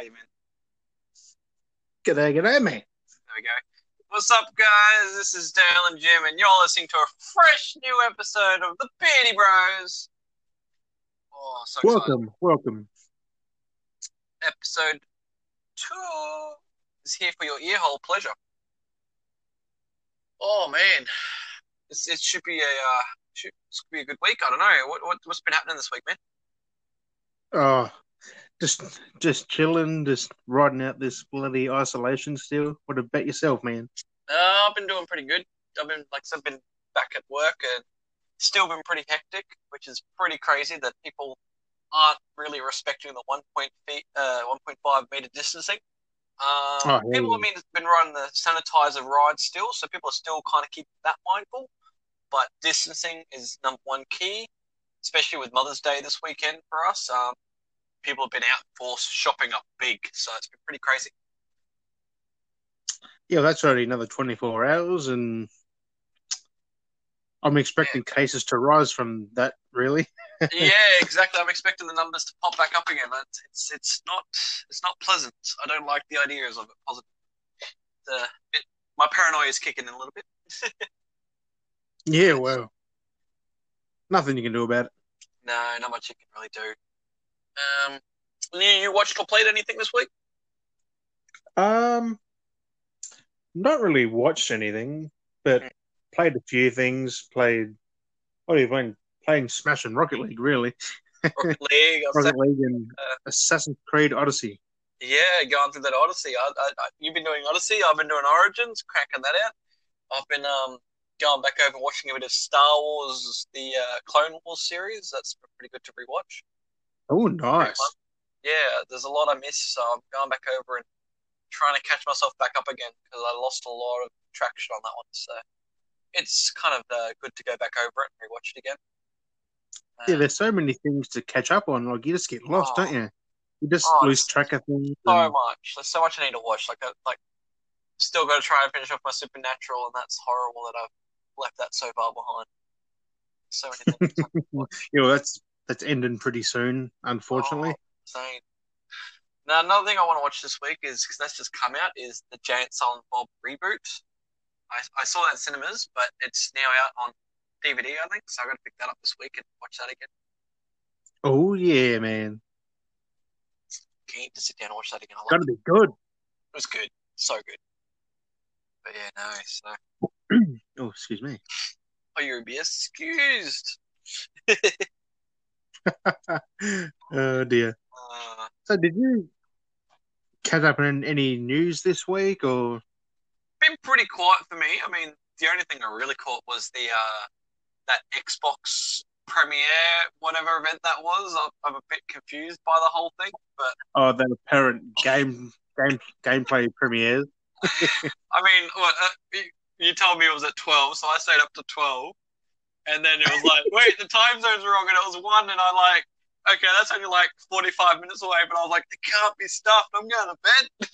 are you, man? G'day, g'day, mate. There we go. What's up, guys? This is Dale and Jim, and you're listening to a fresh new episode of the Beardy Bros. Oh, so excited. Welcome, welcome. Episode two is here for your earhole pleasure. Oh man, it's, it should be a uh, should, this could be a good week. I don't know what, what what's been happening this week, man. Oh, just just chilling, just riding out this bloody isolation still. What about yourself, man? Uh, I've been doing pretty good. I've been like I've been back at work and still been pretty hectic, which is pretty crazy that people aren't really respecting the one point feet, uh, one point five meter distancing. Um, Oh, people, I mean, have been riding the sanitizer ride still, so people are still kind of keeping that mindful. But distancing is number one key, especially with Mother's Day this weekend for us. Um, people have been out for shopping up big, so it's been pretty crazy. Yeah, that's already another twenty four hours, and I'm expecting cases to rise from that. Really? yeah, exactly. I'm expecting the numbers to pop back up again. It's, it's it's not it's not pleasant. I don't like the ideas of it. Positive. The bit, my paranoia is kicking in a little bit. Yeah. Well, nothing you can do about it. No, not much you can really do. Um, you, you watched or played anything this week? Um, not really watched anything, but Mm. played a few things. Played. What are you playing? Playing Smash and Rocket League, really. Rocket League. Rocket League and Uh, Assassin's Creed Odyssey. Yeah, going through that Odyssey. I, I, I, you've been doing Odyssey. I've been doing Origins, cracking that out. I've been um going back over watching a bit of Star Wars, the uh, Clone Wars series. That's pretty good to rewatch. Oh, nice. Yeah, there's a lot I missed, so I'm going back over and trying to catch myself back up again because I lost a lot of traction on that one. So it's kind of uh, good to go back over it and rewatch it again. Yeah, Uh, there's so many things to catch up on. Like you just get lost, Oh. don't you? You just Oh, lose track of things. so and- much. There's so much I need to watch. Like, I, like, still got to try and finish off my Supernatural, and that's horrible that I've left that so far behind. So many things. I can watch. you know, that's that's ending pretty soon, unfortunately. Oh. Now, another thing I want to watch this week is because that's just come out is the Jay and Silent Bob reboot. I, I saw that in cinemas, but it's now out on DVD, I think. So I got to pick that up this week and watch that again. Oh yeah, man, Keen to sit down and watch that again. I gotta be good. It was good, so good. But yeah, no. So, Oh, excuse me. oh, you'll be excused. oh dear. Uh, So, did you catch up on any news this week, or been pretty quiet for me. I mean, the only thing I really caught was the uh, that Xbox premiere, whatever event that was. I'm, I'm a bit confused by the whole thing, but oh, that apparent game game gameplay premieres? I mean, what, uh, you, you told me it was at twelve, so I stayed up to twelve, and then it was like, wait, the time zone's wrong, and it was one, and I like. Okay, that's only like 45 minutes away, but I was like, it can't be stuffed. I'm going to bed.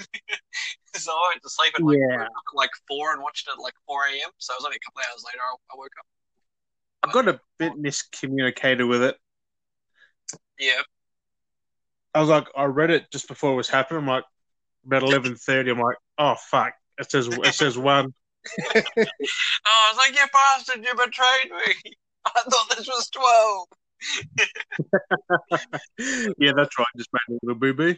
so I went to sleep at like, Yeah. like 4 and watched it at like 4 a.m. So it was only a couple of hours later I, I woke up. I got a bit miscommunicated with it. Yeah. I was like, I read it just before it was happening. I'm like, about eleven thirty. I'm like, oh fuck! It says it says one. Oh, I was like, you bastard, you betrayed me. I thought this was 12. yeah, that's right. Just made a little boo boo.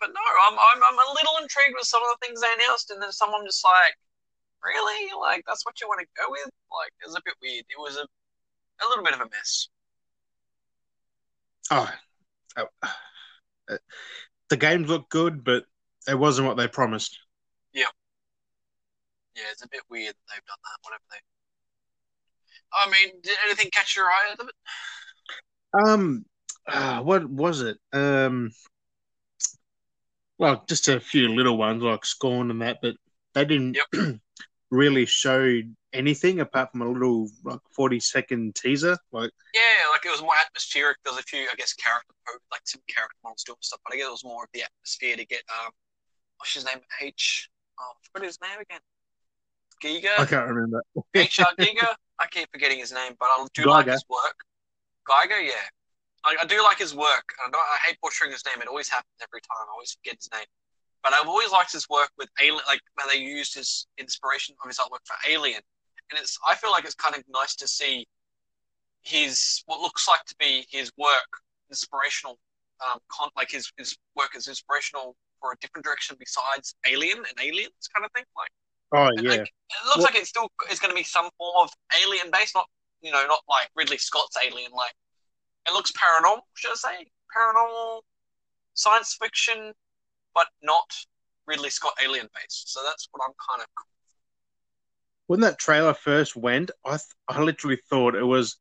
But no, I'm, I'm, I'm a little intrigued with some of the things they announced, and then someone just like, really? Like, that's what you want to go with? Like, it was a bit weird. It was a, a little bit of a mess. Oh, oh, uh, the games look good, but it wasn't what they promised. Yeah, it's a bit weird that they've done that, whatever they. I mean, did anything catch your eye out of it? Um, uh, what was it? Um, well, just a few little ones like Scorn and that, but they didn't really show anything apart from a little like forty second teaser. Like, Yeah, like it was more atmospheric. There was a few, I guess, character, like some character models doing stuff, but I guess it was more of the atmosphere to get, um, what's his name? H. Oh, what is his name again? Giga? I can't remember. HR Giga? I keep forgetting his name, but I do like his work. Geiger, yeah. I, I do like his work. I, don't, I hate butchering his name. It always happens every time. I always forget his name. But I've always liked his work with Alien, like how they used his inspiration of his artwork for Alien, and it's. I feel like it's kind of nice to see his what looks like to be his work inspirational, um, con, like his his work is inspirational for a different direction besides Alien and Aliens kind of thing. Like, Oh yeah, like, it looks like it's still it's going to be some form of alien based, not you know, not like Ridley Scott's Alien. Like, it looks paranormal, should I say? Paranormal science fiction, but not Ridley Scott alien based. So that's what I'm kind of. when that trailer first went, I th- I literally thought it was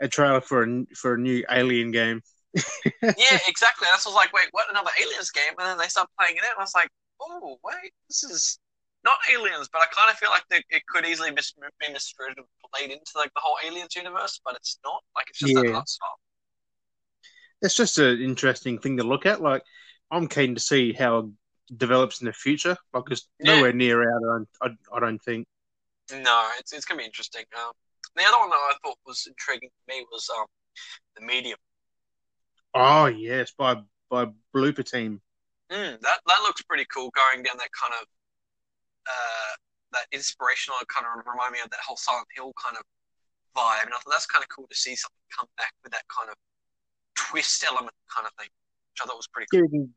a trailer for a for a new Alien game. Yeah, exactly. That's I was like, wait, what? Another Aliens game? And then they start playing it and I was like, oh, wait, this is not Aliens, but I kind of feel like they, it could easily mis- be misread and played into like the whole Aliens universe, but it's not. Like it's just Yeah. art style. It's just an interesting thing to look at. Like, I'm keen to see how it develops in the future. Like, it's Yeah. nowhere near out. I don't, I, I don't think. No, it's it's gonna be interesting. Um, the other one that I thought was intriguing to me was um, the Medium. Oh yes, by by Bloober Team. Mm, that that looks pretty cool. Going down that kind of uh, that inspirational kind of remind me of that whole Silent Hill kind of vibe, and I thought that's kind of cool to see something come back with that kind of twist element kind of thing, which I thought was pretty cool.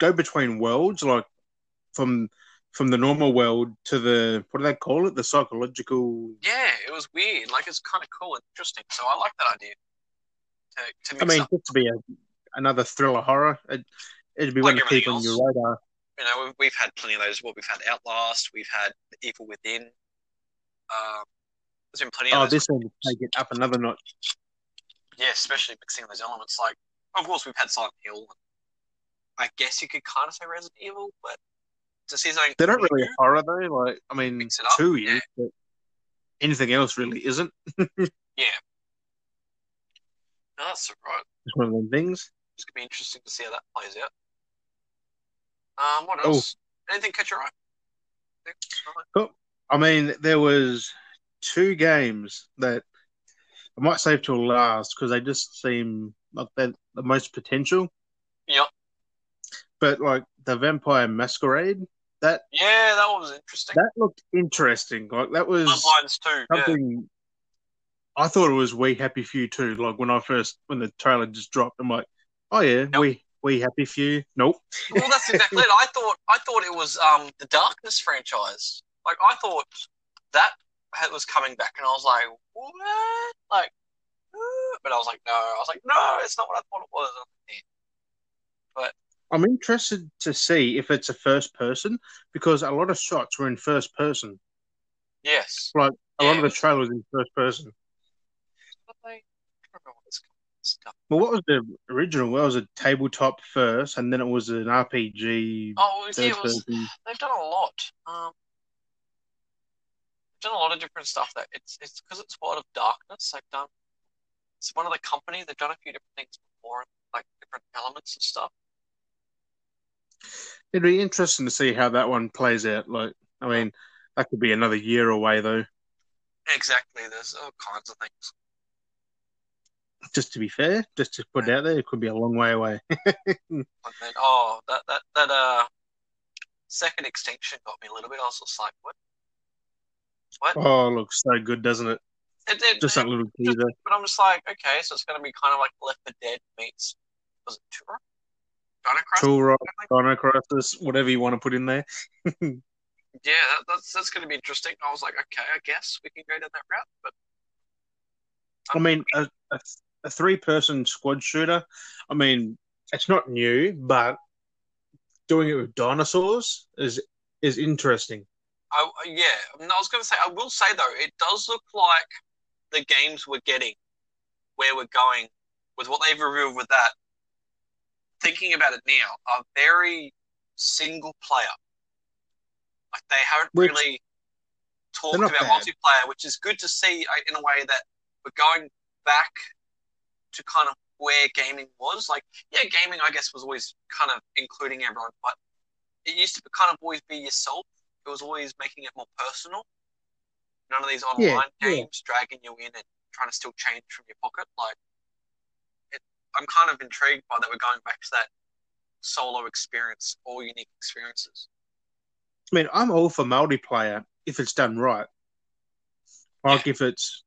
Go between worlds, like from from the normal world to the what do they call it? The psychological. Yeah, it was weird. Like it's kind of cool and interesting. So I like that idea. To, to I mean, up, just to be a, another thriller horror, it, it'd be Like one to keep on your radar. You know, we've, we've had plenty of those. Well, we've had Outlast, we've had Evil Within. Um, there's been plenty of Oh, this one to take it up another notch. yeah, especially mixing those elements. Like, of course, we've had Silent Hill. I guess you could kind of say Resident Evil, but to see something They're not really new, a horror though. Like, I mean, Mix it up, two yeah. but anything else really isn't. no, that's all right. It's one of them things. It's gonna be interesting to see how that plays out. Um, what Oh. else? Anything catch your eye? Anything? I mean, there was two games that I might save till last because they just seem like they're the most potential. Yep. But like the Vampire Masquerade, that Yeah, that was interesting. that looked interesting. Like that was too. Yeah. something. I thought it was We Happy Few too. Like when I first when the trailer just dropped, I'm like, oh yeah, Nope. we we Happy Few. Nope. Well, that's exactly it. I thought I thought it was um the Darkness franchise. Like I thought that was coming back, and I was like, what? Like, uh, but I was like, no. I was like, no, it's not what I thought it was. But I'm interested to see if it's a first person because a lot of shots were in first person. Yes. Like a lot of the trailers in first person. But they- I don't know what it's called. Stuff. Well, what was the original? Well, it was a tabletop first, and then it was an RPG. Oh, yeah, it was. They've done a lot. Um, they've done a lot of different stuff. That it's it's because it's World of Darkness. They've done. It's one of the company. They've done a few different things before, like different elements and stuff. It'd be interesting to see how that one plays out. Like, I mean, that could be another year away, though. Exactly. There's all kinds of things. Just to be fair, just to put it out there, it could be a long way away. Then, oh, that that that uh, second extinction got me a little bit. I was just like, what? What? oh, it looks so good, doesn't it? It did, Just that little just- teaser. but I'm just like, okay, so it's going to be kind of like Left 4 Dead meets was it Tura? Dino Crisis? Turok? Dino Crisis, whatever you want to put in there. Yeah, that, that's that's going to be interesting. I was like, okay, I guess we can go down that route, but I mean, a, a, a three person squad shooter, I mean, it's not new, but doing it with dinosaurs is is interesting. I, yeah, I was going to say, I will say though, it does look like the games we're getting, where we're going with what they've revealed with that. Thinking about it now, are very single player. Like they haven't really talked about bad. multiplayer, which is good to see uh, in a way that we're going back to kind of where gaming was. Like, yeah, gaming, I guess, was always kind of including everyone, but it used to kind of always be yourself. It was always making it more personal. None of these online Yeah, yeah. games dragging you in and trying to steal change from your pocket. Like, it, I'm kind of intrigued by that. We're going back to that solo experience, all unique experiences. I mean, I'm all for multiplayer if it's done right. Like if it's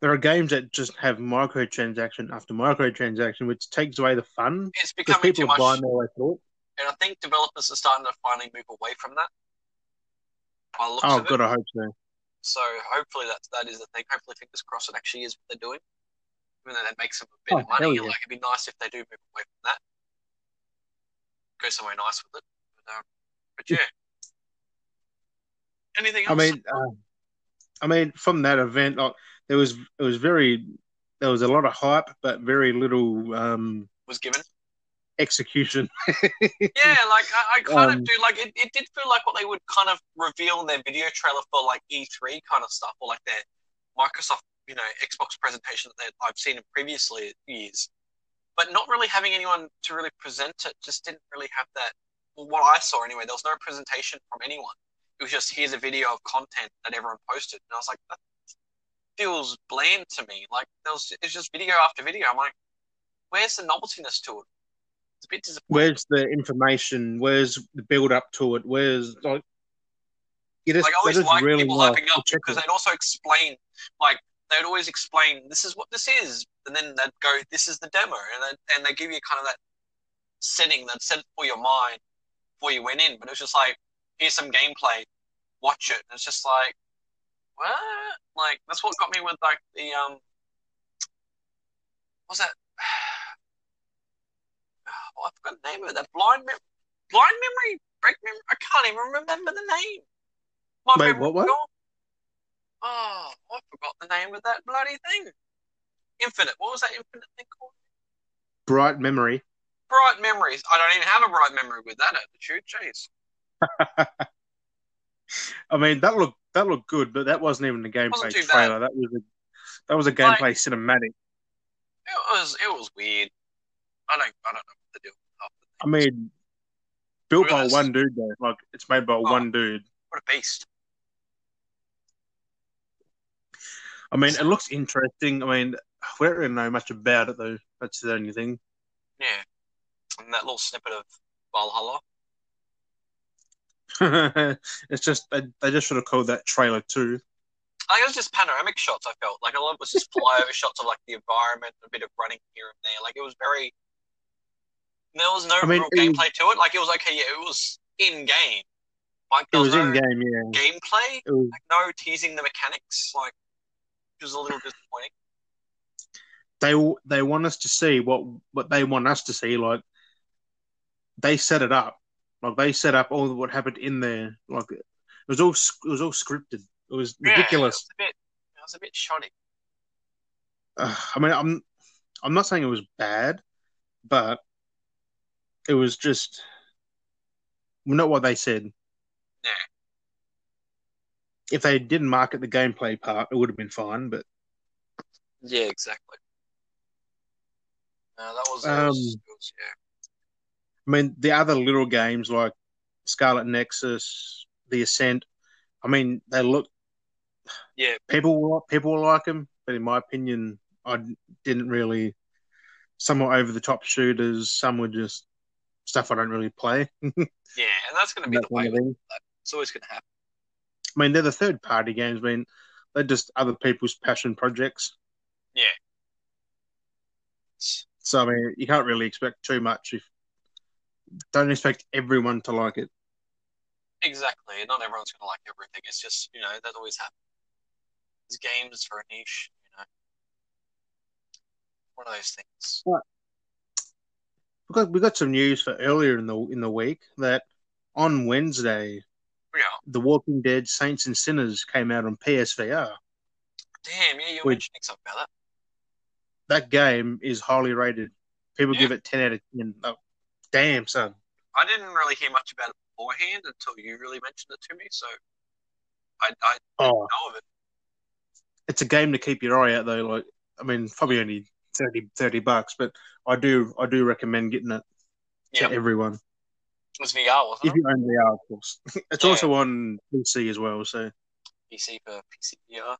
there are games that just have microtransaction after microtransaction, which takes away the fun It's becoming too people are much, buying their way through it. and I think developers are starting to finally move away from that. By the looks Oh, of it. I hope so. So hopefully that's that is the thing. Hopefully, fingers crossed, it actually is what they're doing. Even though that makes them a bit Oh, of money, yeah. like it'd be nice if they do move away from that. Go somewhere nice with it. But, um, but yeah. Anything else? I mean, uh, I mean, from that event, like, there was it was very there was a lot of hype, but very little um, was given. execution. Yeah, like I, I kind Um, of do like it, it did feel like what they would kind of reveal in their video trailer for like E3 kind of stuff or like their Microsoft, you know, Xbox presentation that I've seen in previously years. But not really having anyone to really present it just didn't really have that well, what I saw anyway, there was no presentation from anyone. It was just here's a video of content that everyone posted. And I was like, that feels bland to me. Like was it's just video after video. I'm like, where's the noveltiness to it? It's a bit disappointing. Where's the information? Where's the build up to it? Where's like you just, like I always like really people well up because they'd also explain like they'd always explain this is what this is and then they'd go this is the demo and then and they give you kind of that setting that set for your mind before you went in but it was just like here's some gameplay watch it and it's just like what like that's what got me with like the um what was that oh, I forgot the name of it that blind mem- blind memory break memory I can't even remember the name my Wait, what, what? gone. Oh, I forgot the name of that bloody thing. Infinite. What was that infinite thing called? Bright memory. Bright memories. I don't even have a bright memory with that attitude. Jeez. I mean, that looked that looked good, but that wasn't even a gameplay bad. trailer. That was a that was a gameplay cinematic. It was it was weird. I don't I don't know what to do. I mean, built by one dude though. Like it's made by Oh. one dude. what a beast. I mean, it looks interesting. I mean, we don't really know much about it though. That's the only thing. Yeah. And that little snippet of Valhalla. it's just they, just should have called that trailer too. Like it was just panoramic shots. I felt like a lot of it was just flyover shots of like the environment, a bit of running here and there. Like it was very. There was no I mean, real it gameplay to it. Like it was okay. Yeah, it was in game. Like It there was no in game, yeah. gameplay. Was Like no teasing the mechanics. Like it was a little disappointing. they they want us to see what what they want us to see. Like they set it up, like they set up all what happened in there. Like it was all it was all scripted. It was Yeah, ridiculous. it was a bit. It was a bit shoddy. Uh, I mean, I'm I'm not saying it was bad, but it was just not what they said. Yeah. If they didn't market the gameplay part, it would have been fine. But Yeah, exactly. No, that was, Um, was yeah. I mean, the other little games like Scarlet Nexus, The Ascent. I mean, they look Yeah, people will- people like them, but in my opinion, I didn't really. Some were over the top shooters. Some were just stuff I don't really play. yeah, and that's going to be the way. of with thing. It's always going to happen. I mean, they're the third party games. I mean, they're just other people's passion projects. Yeah. So I mean, you can't really expect too much. If don't expect everyone to like it. Exactly. Not everyone's going to like everything. It's just, you know, that always happens. It's games for a niche, you know. One of those things. We got, we got some news for earlier in the in the week that on Wednesday, yeah. The Walking Dead Saints and Sinners came out on PSVR. Damn, yeah, you're mentioning something about that. That game is highly rated. People yeah. give it 10 out of 10 damn, son. I didn't really hear much about it beforehand until you really mentioned it to me. So I, I didn't Oh, know of it. it's a game to keep your eye out though. Like, I mean, probably only 30, 30 bucks, but I do I do recommend getting it to Yeah. everyone. It was VR, wasn't If it? you own VR, of course. It's Yeah. also on PC as well. So, PC for PC VR.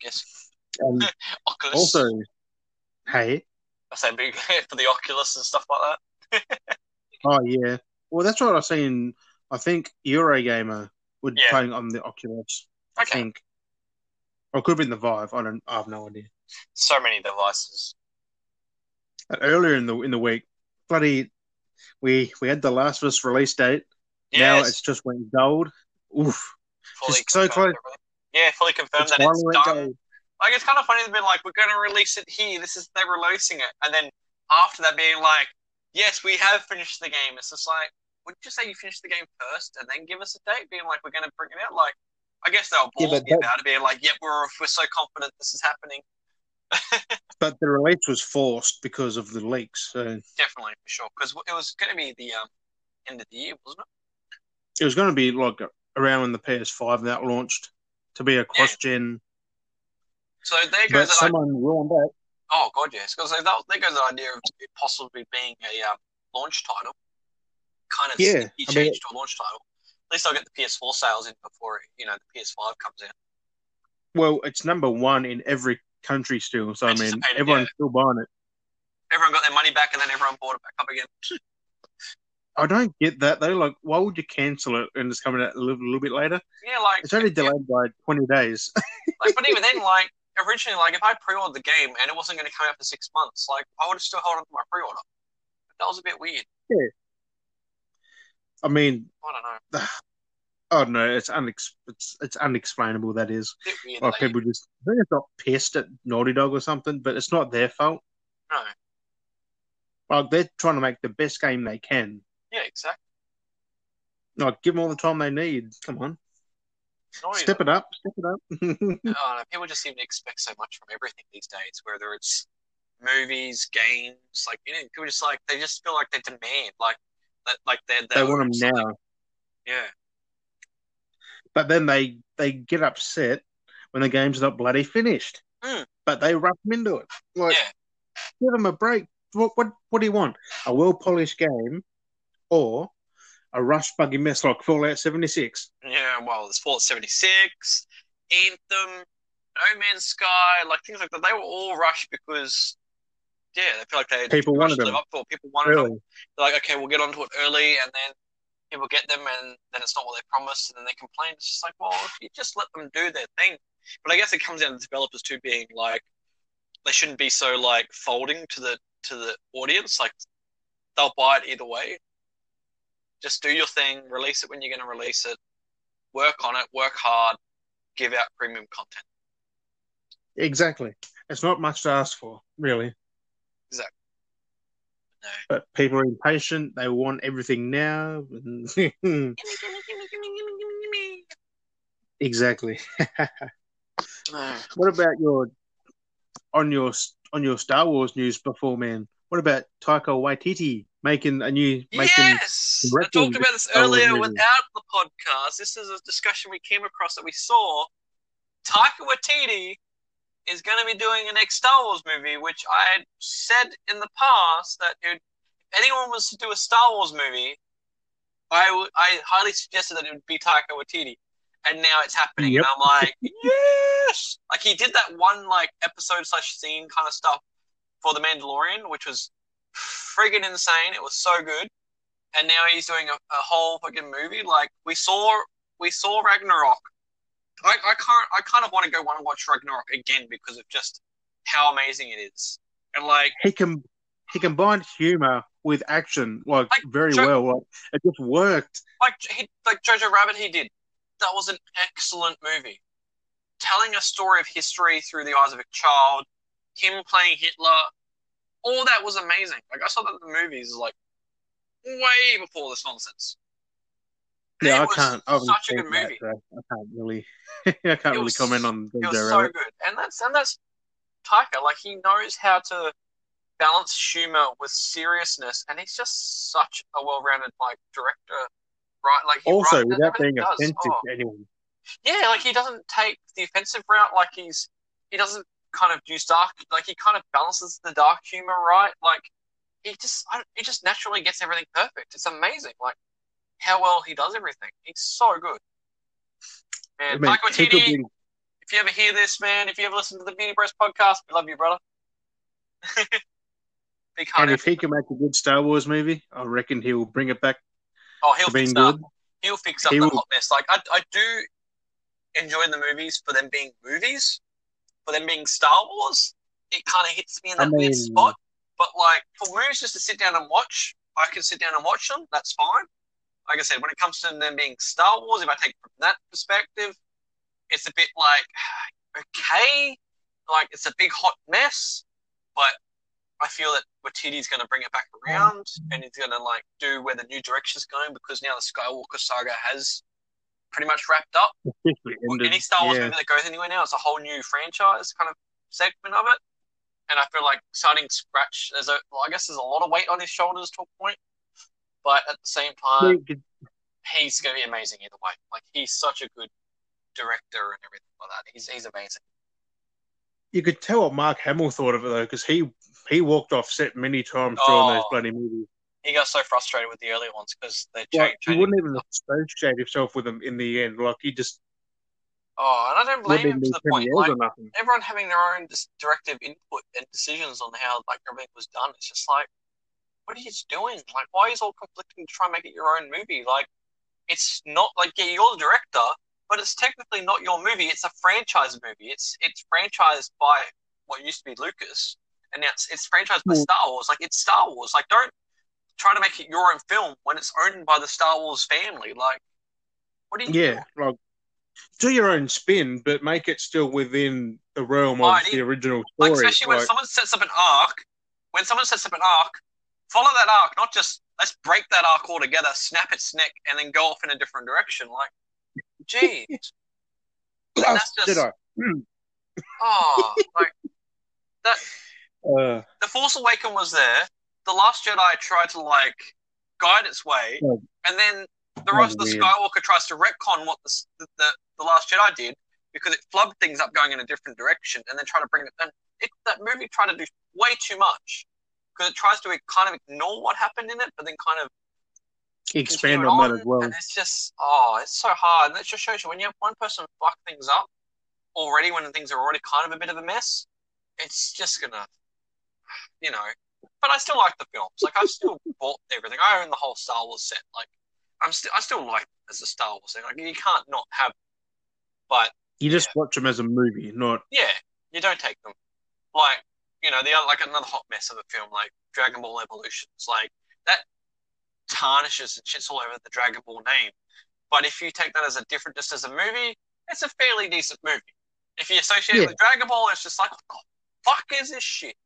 Guess um, Oculus. also, hey, I say big for the Oculus and stuff like that. Oh yeah. Well, that's what I've seen. I think Eurogamer would Yeah. playing on the Oculus. I think. Or could be in the Vive. I don't. I have no idea. So many devices. And earlier in the in the week, bloody, we we had the Last of Us release date. Now it's just went gold. Oof. fully just so close. Yeah, fully confirmed It's that it's done. gold. Like it's kind of funny to be like, we're going to release it here. This is they're releasing it, and then after that being like, yes, we have finished the game. It's just like, would you say you finished the game first and then give us a date? Being like, we're going to bring it out. Like, I guess they were Yeah, ballsy but that- about it, being like, yep, we're we're so confident this is happening. But the release was forced because of the leaks. So Definitely for sure, because it was going to be the um end of the year, wasn't it? it was going to be like around when the PS5 that launched to be a cross gen. So there goes that. someone ruined that. Oh god, yes, because that, there goes the idea of it possibly being a um, launch title. Kind of Yeah, sneaky I change mean- to a launch title. At least I'll get the PS4 sales in before you know the PS5 comes out. Well, it's number one in every country still. So I mean, everyone's yeah. still buying it. Everyone got their money back, and then everyone bought it back up again. I don't get that though. Like, why would you cancel it and it's coming out a little, little bit later? Yeah, like It's only yeah, delayed by twenty days. like, but even then, like originally, like if I pre-ordered the game and it wasn't going to come out for six months, like I would have still held on to my pre-order. That was a bit weird. I mean, I don't know. I don't know. It's unex- it's it's unexplainable. That is. Weird. Like people just I think it's not pissed at Naughty Dog or something, but it's not their fault. no. Like they're trying to make the best game they can. Yeah, exactly. Like give them all the time they need. Come on, Step it up, step it up. Don't. People just seem to expect so much from everything these days, whether it's movies, games. Like you know, people just like they just feel like they demand, like that, like they're, they they're want them now, Yeah, but then they they get upset when the game's not bloody finished. Hmm. But they rush them into it. Like yeah, give them a break. What what what do you want? A well polished game, or a rushed buggy mess like Fallout seventy six? yeah. Well, there's Fallout 76, Anthem, No Man's Sky, like things like that. They were all rushed because. Yeah, they feel like they People wanted to live them. up for. People wanted them. They're like, okay, we'll get onto it early, and then people get them, and then it's not what they promised, and then they complain. It's just like, well, if you just let them do their thing. But I guess it comes down to developers too being like, they shouldn't be so like folding to the to the audience. Like, they'll buy it either way. Just do your thing, release it when you're going to release it, work on it, work hard, give out premium content. Exactly. It's not much to ask for, really. Exactly. No. But people are impatient. They want everything now. exactly. No. What about your on your on your Star Wars news before, man? What about Taika Waititi making a new making? Yes, I talked about this earlier without the podcast. This is a discussion we came across that we saw. Taika Waititi is going to be doing a next Star Wars movie, which I had said in the past that it, if anyone was to do a Star Wars movie, I would- I highly suggested that it would be Taika Waititi, and now it's happening, Yep. and I'm like, yes! Like he did that one like episode slash scene kind of stuff for The Mandalorian, which was friggin' insane. It was so good, and now he's doing a, a whole fucking movie. Like we saw, we saw Ragnarok. I, I can't. I kind of want to go to watch Ragnarok again because of just how amazing it is, and like He can he combined humor with action like Like, very Jo- well. Like it just worked. like he, like Jojo Rabbit he did. That was an excellent movie, telling a story of history through the eyes of a child. Him playing Hitler, all that was amazing. Like I saw that in the movies, like way before this nonsense. And Yeah, it I can't. I such a good movie. so I can't really. I can't really was- comment on It was so good, and that's and that's Taika. Like he knows how to balance humor with seriousness, and he's just such a well-rounded like director, right? Like Also, without being offensive Oh. to anyone. Yeah, like he doesn't take the offensive route. Like he's he doesn't kind of use dark. Like he kind of balances the dark humor right. Like he just I, he just naturally gets everything perfect. It's amazing. Like how well he does everything. He's so good. And Man, mean, Taika he could Waititi, be if you ever hear this, man, if you ever listen to the Beardy Bros podcast, we love you, brother. And if he can make a good Star Wars movie, I reckon he'll bring it back oh, he'll fix up. good. He'll fix up He the will- hotness. Like I, I do enjoy the movies for them being movies, for them being Star Wars. It kind of hits me in I that weird spot. But like for movies, just to sit down and watch, I can sit down and watch them. That's fine. Like I said, when it comes to them being Star Wars, if I take from that perspective, it's a bit like okay, like it's a big hot mess, but I feel that Waititi's going to bring it back around mm. and he's going to like do where the new direction's going because now the Skywalker saga has pretty much wrapped up. Any Star Wars yeah. movie that goes anywhere now, it's a whole new franchise kind of segment of it. And I feel like starting scratch, there's a, well, I guess there's a lot of weight on his shoulders to a point, but at the same time, he's going to be amazing either way. Like he's such a good director and everything like that. He's he's amazing. You could tell what Mark Hamill thought of it though, because he he walked off set many times during those Oh. bloody movies. He got so frustrated with the early ones because they changed. he wouldn't even associate himself with them in the end. Like he just Oh, and I don't blame him to the point. Like everyone having their own dis- directive input and decisions on how like everything was done. It's just like, what are you doing? Like, why is all conflicting to try and make it your own movie? Like, it's not like yeah, you're the director, but it's technically not your movie. It's a franchise movie. It's it's franchised by what used to be Lucas, and now it's it's franchised by Well- Star Wars. Like, it's Star Wars. Like, don't try to make it your own film when it's owned by the Star Wars family. Like, what are you doing? Yeah, like do your own spin, but make it still within the realm of Mighty. the original Like story. especially when Like, someone sets up an arc, when someone sets up an arc, follow that arc, not just let's break that arc altogether, snap its neck, and then go off in a different direction. Like, geez, that's just- oh, like that. Uh, The Force Awaken was there. The Last Jedi tried to like guide its way, Oh. and then the rest of the weird. Skywalker tries to retcon what the, the the Last Jedi did because it flubbed things up going in a different direction, and then try to bring it. And it, that movie tried to do way too much because it tries to kind of ignore what happened in it, but then kind of expand continue on that as well. And it's just oh, it's so hard. And it just shows you when you have one person fuck things up already when things are already kind of a bit of a mess, it's just gonna, you know. But I still like the films. Like I still bought everything. I own the whole Star Wars set. Like I'm still, I still like it as a Star Wars thing. Like you can't not have. But You just watch them as a movie, not yeah, you don't take them. Like you know, the other like another hot mess of a film like Dragon Ball Evolutions. Like that tarnishes and shits all over the Dragon Ball name. But if you take that as a different, just as a movie, it's a fairly decent movie. If you associate it with Dragon Ball, it's just like, what the fuck is this shit?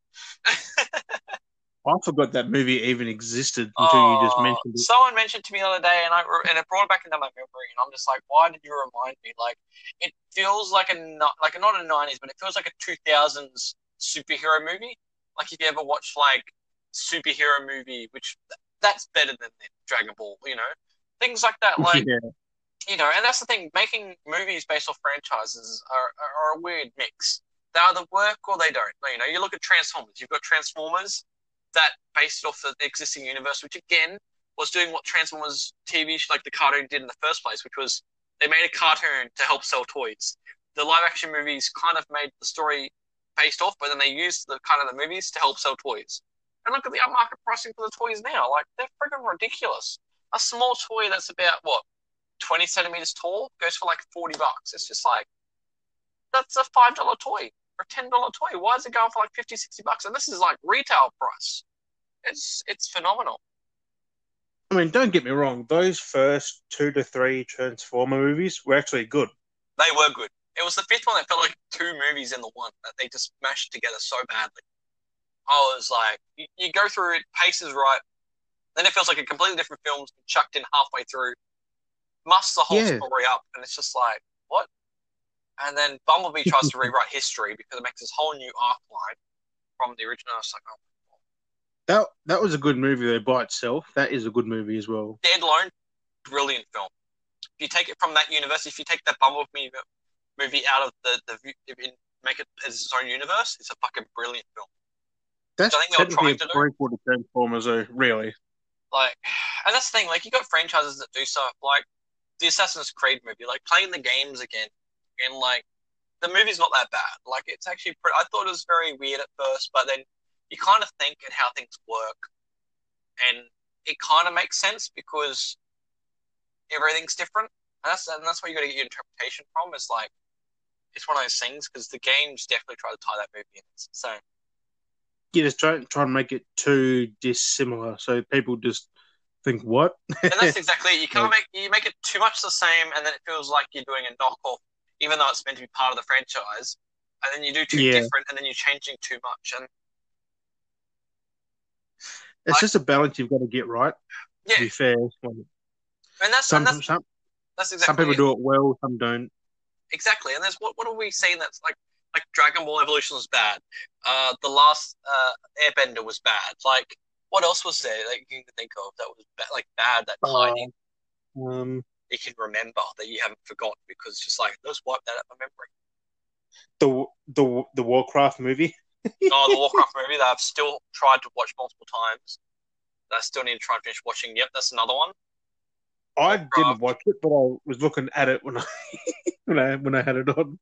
I forgot that movie even existed until you just Oh, mentioned it. Someone mentioned to me the other day, and I and it brought it back into my memory, and I'm just like, why did you remind me? Like, it feels like a like a, not a '90s, but it feels like a 2000s superhero movie. Like if you ever watched like superhero movie, which that's better than Dragon Ball, you know, things like that. Like yeah. you know, and that's the thing. Making movies based off franchises are, are, are a weird mix. They either work or they don't. You know, you look at Transformers. You've got Transformers that based off the existing universe, which again was doing what Transformers TV, like the cartoon, did in the first place, which was they made a cartoon to help sell toys. The live action movies kind of made the story based off, but then they used the kind of the movies to help sell toys. And look at the upmarket pricing for the toys now. Like they're freaking ridiculous. A small toy that's about what 20 centimeters tall goes for like 40 bucks. It's just like, that's a $5 toy or $10 toy. Why is it going for like 50, 60 bucks? And this is like retail price. It's, it's phenomenal. I mean, don't get me wrong; those first two to three Transformer movies were actually good. They were good. It was the fifth one that felt like two movies in the one that they just mashed together so badly. I was like, you, you go through it, pace is right, then it feels like a completely different film chucked in halfway through, musts the whole Yeah. story up, and it's just like? And then Bumblebee tries to rewrite history because it makes this whole new arc line from the original. I was like, oh. That that was a good movie though by itself. That is a good movie as well. Dead Lone, brilliant film. If you take it from that universe, if you take that Bumblebee movie out of the, the view- if you make it as its own universe, it's a fucking brilliant film. That's I think they were technically a trying to do- prequel to Transformers, though. Really, Like, and that's the thing. Like, you got franchises that do stuff like the Assassin's Creed movie, like playing the games again, and like the movie's not that bad. Like, it's actually pretty. I thought it was very weird at first, but then you kind of think at how things work, and it kind of makes sense because everything's different. And that's and that's where you got to get your interpretation from. It's like it's one of those things because the games definitely try to tie that movie in. So You just try try and make it too dissimilar, so people just think what? and that's exactly it. You can't make you make it too much the same, and then it feels like you're doing a knockoff, even though it's meant to be part of the franchise. And then you do two Yeah. different, and then you're changing too much. And it's I- just a balance you've got to get right. Yeah. To be fair, and that's some and that's, some that's exactly some people it. do it well, some don't. exactly. And there's what what are we saying that's like like Dragon Ball Evolution was bad. Uh, the last uh, Airbender was bad. Like what else was there that you can think of that was ba- like bad that tied in Um, you can remember that you haven't forgotten because it's just like let's wipe that out of my memory. the the the Warcraft movie. oh, the Warcraft movie that I've still tried to watch multiple times. I still need to try and finish watching. Yep, that's another one. I Warcraft. didn't watch it, but I was looking at it when I when I when I had it on.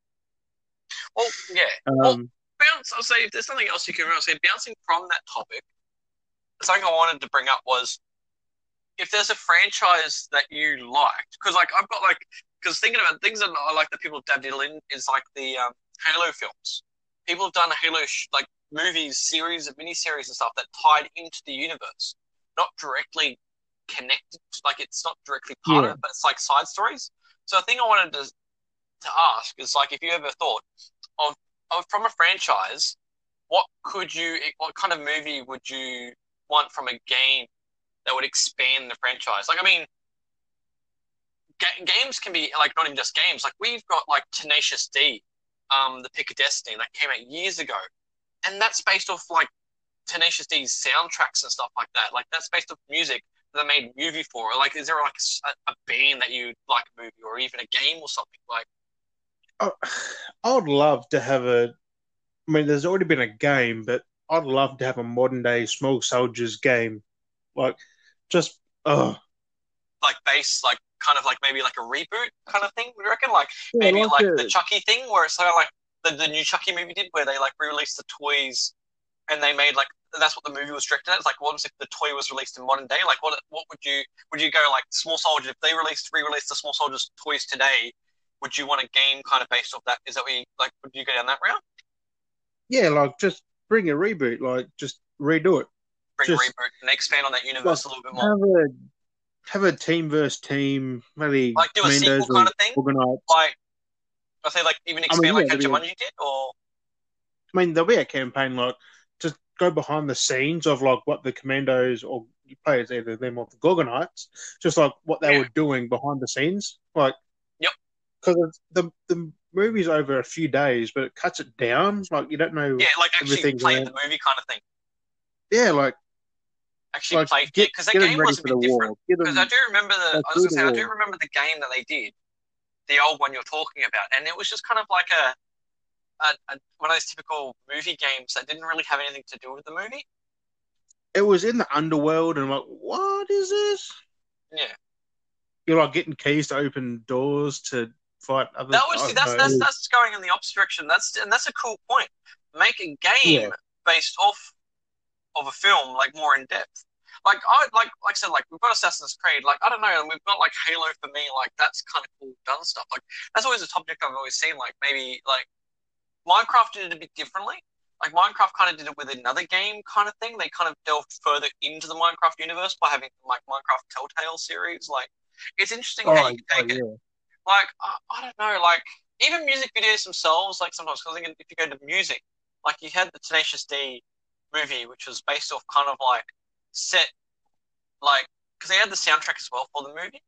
Well, yeah. Um, Bounce. I'll say if there's something else you can remember, say bouncing from that topic. Something I wanted to bring up was if there's a franchise that you liked, because like I've got like because thinking about things that I like that people have dabbed in is like the um, Halo films. People have done Halo sh- like movies, series of miniseries and stuff that tied into the universe, not directly connected. Like it's not directly part Yeah. of it, but it's like side stories. So a thing I wanted to to ask is like if you ever thought of, of from a franchise, what could you, what kind of movie would you want from a game that would expand the franchise? Like, I mean, ga- games can be like not even just games. Like we've got like Tenacious D, um, the Pick of Destiny that came out years ago, and that's based off like Tenacious D's soundtracks and stuff like that. Like that's based off music that made movie for. Like, is there like a, a band that you like a movie or even a game or something like? I, I would love to have a. I mean, there's already been a game, but I'd love to have a modern day Small Soldiers game, like just like base, like kind of like maybe like a reboot kind of thing. We reckon? Like Yeah, maybe like, a- the Chucky thing, where it's kind of like the, the new Chucky movie did, where they like re-released the toys and they made like that's what the movie was directed at. It's like what if the toy was released in modern day? Like what what would you would you go like Small Soldiers if they released re-released the Small Soldiers toys today? Would you want a game kind of based off that? Is that what you like? Would you go down that route? yeah, like just bring a reboot, like just redo it. Bring Just- a reboot and expand on that universe a little bit more. Have a have a team versus team, maybe Like do a Commandos sequel kind of thing. or Gorgonites. Like I say, like even expand yeah, like how that'd did, or I mean, there'll be a campaign like just go behind the scenes of like what the Commandos or players either them or the Gorgonites, just like what they Yeah. were doing behind the scenes. Like, Yep. because the the movie's over a few days, but it cuts it down. Like you don't know. yeah, like actually Everything's play around- the movie kind of thing. Yeah, like Actually like play get, because that game was a bit different. Because I do remember the I was gonna say I do remember the game that they did, the old one you're talking about, and it was just kind of like a, a, a one of those typical movie games that didn't really have anything to do with the movie. it was in the underworld, and I'm like, what is this? Yeah, You're like getting keys to open doors to fight other. that was I that's that's that's going in the opposite direction. That's and that's a cool point. Make a game Yeah. based off of a film, like more in depth. Like I like like I said, like we've got Assassin's Creed. Like I don't know, and we've got like Halo for me. Like that's kind of cool done stuff. Like that's always a topic I've always seen. Like maybe like Minecraft did it a bit differently. Like Minecraft kind of did it with another game kind of thing. They kind of delved further into the Minecraft universe by having like Minecraft Telltale series. Like it's interesting how Oh, you can oh, take it like I, I don't know, like even music videos themselves, like sometimes because if you go to music, like you had the Tenacious D movie, which was based off kind of like set, like because they had the soundtrack as well for the movie.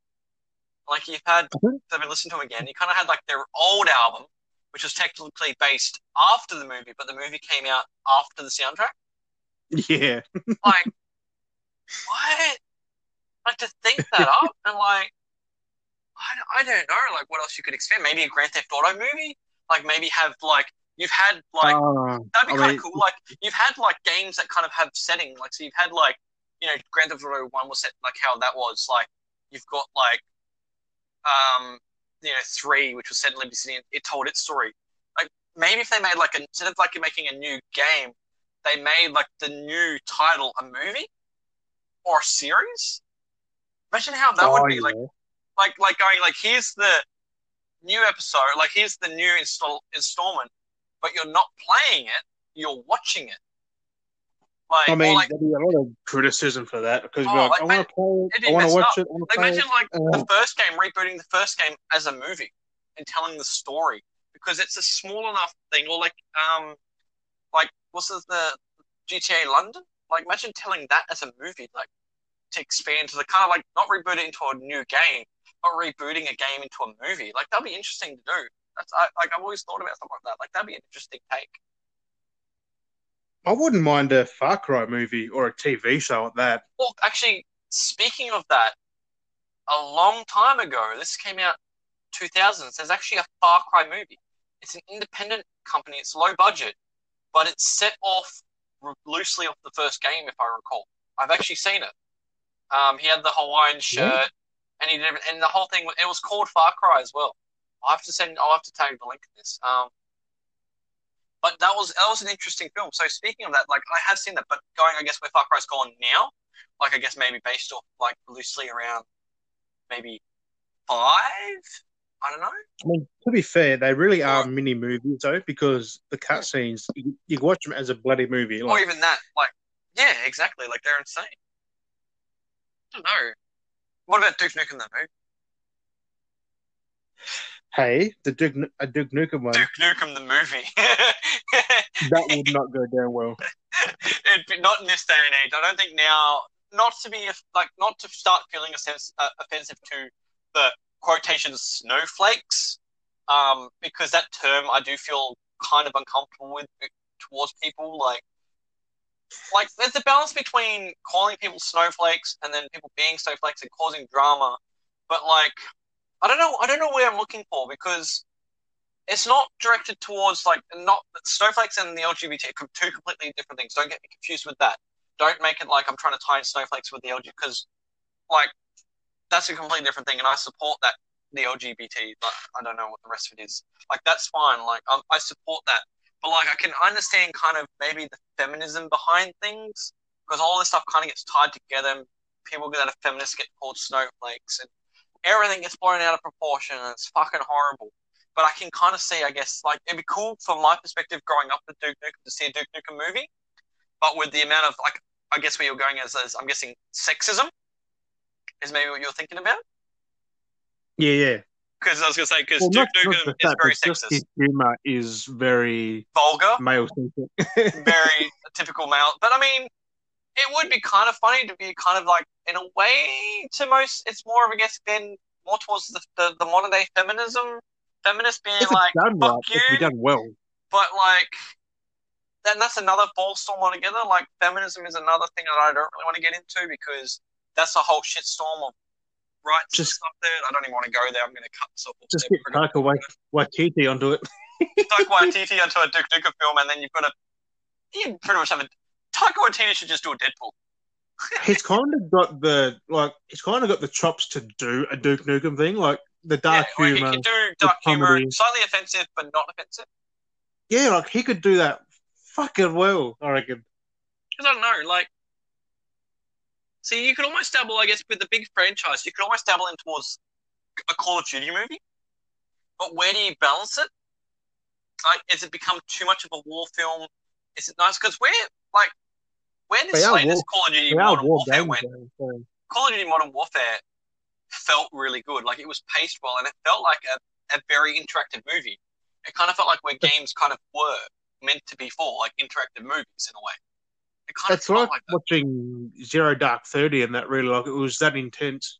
Like you've had, Mhm. I've been listening to them again. You kind of had like their old album, which was technically based after the movie, but the movie came out after the soundtrack. Yeah. Like, what? Like to think that up and like, I, I don't know, like what else you could expand? Maybe a Grand Theft Auto movie? Like maybe have like you've had like Ah, that'd be I kind mean- of cool. Like you've had like games that kind of have setting. Like so you've had like you know Grand Theft Auto One was set like how that was. Like you've got like um you know three, which was set in Liberty City, and it told its story. Like maybe if they made like a, instead of like making a new game, they made like the new title a movie or a series. Imagine how that Oh, would be like like like going like here's the new episode, like here's the new install installment, but you're not playing it, you're watching it. Like, I mean, like, there'll be a lot of criticism for that because Oh, like, like, I want to play it'd it, be I want to watch up. it, I like play imagine it. like the first game rebooting the first game as a movie and telling the story because it's a small enough thing, or like um, like what's the, the GTA London? Like imagine telling that as a movie, like to expand to the kind of like not reboot it into a new game, but rebooting a game into a movie. Like that'd be interesting to do. That's I, like I've always thought about something like that. Like that'd be an interesting take. I wouldn't mind a Far Cry movie or a TV show at that. Well, actually, speaking of that, a long time ago, this came out 2000s. There's actually a Far Cry movie. It's an independent company. It's low budget, but it's set off loosely off the first game, if I recall. I've actually seen it. Um, he had the Hawaiian shirt, and he did, and the whole thing. It was called Far Cry as well. I have to send. I'll have to tag the link to this. Um, but that was that was an interesting film. So speaking of that, like I have seen that, but going, I guess where Far Cry's gone now, like I guess maybe based off like loosely around maybe five. I don't know. I mean, to be fair, they really are mini movies though, because the cutscenes you, you watch them as a bloody movie. or even that. Like, yeah, exactly. Like they're insane. I don't know. What about Duke Nukem movie? Hey, the Duke, a Duke Nukem one, Duke Nukem the movie. that would not go down well. It'd be, not in this day and age. I don't think now. Not to be like, not to start feeling a sense uh, offensive to the quotation snowflakes, um, because that term I do feel kind of uncomfortable with towards people. Like, like there's a balance between calling people snowflakes and then people being snowflakes and causing drama. But like, I don't know. I don't know where I'm looking for because it's not directed towards like not snowflakes and the LGBT are two completely different things. Don't get me confused with that. Don't make it like I'm trying to tie in snowflakes with the LGBT because like that's a completely different thing, and I support that the LGBT. But I don't know what the rest of it is. Like that's fine. Like I, I support that, but like I can understand kind of maybe the feminism behind things because all this stuff kind of gets tied together. People that are feminists get called snowflakes, and everything gets blown out of proportion, and it's fucking horrible but I can kind of see, I guess, like it'd be cool from my perspective growing up with Duke Nukem to see a Duke Nukem movie, but with the amount of like, I guess where you're going is, as I'm guessing sexism is maybe what you're thinking about. Yeah, yeah. Because I was gonna say, because Well, Duke Nukem is that, very sexist, his humor is very vulgar, male centric. very typical male. But I mean, it would be kind of funny to be kind of like, in a way, to most, it's more of I guess been more towards the the, the modern day feminism, feminist being if like, done fuck right, you, done well. but like then that's another ball storm altogether. Like feminism is another thing that I don't really want to get into because that's a whole shitstorm of rights and Just- stuff there. I don't even want to go there. I'm going to cut myself off Just there. get Taika Wai- Waititi onto it. Taika Waititi onto a Duke Nukem film, and then you've got a you pretty much have a Taika Waititi should just do a Deadpool. He's kind of got the like. He's kind of got the chops to do a Duke Nukem thing, like the dark yeah, or he humor. could do dark humor, comedy. slightly offensive but not offensive. Yeah, like he could do that fucking well. I reckon. Because I don't know, like, see, you could almost dabble, I guess, with the big franchise. You could almost dabble in towards a Call of Duty movie, but where do you balance it? Like, has it become too much of a war film? Is it nice? Because we're like, where did They are Slater's war- Call of Duty Modern Warfare went? Call of Duty Modern Warfare felt really good. Like, it was paced well, and it felt like a, a very interactive movie. It kind of felt like where games kind of were meant to be for, like interactive movies in a way. It kind It's of felt like that. watching Zero Dark Thirty, and that really like it was that intense.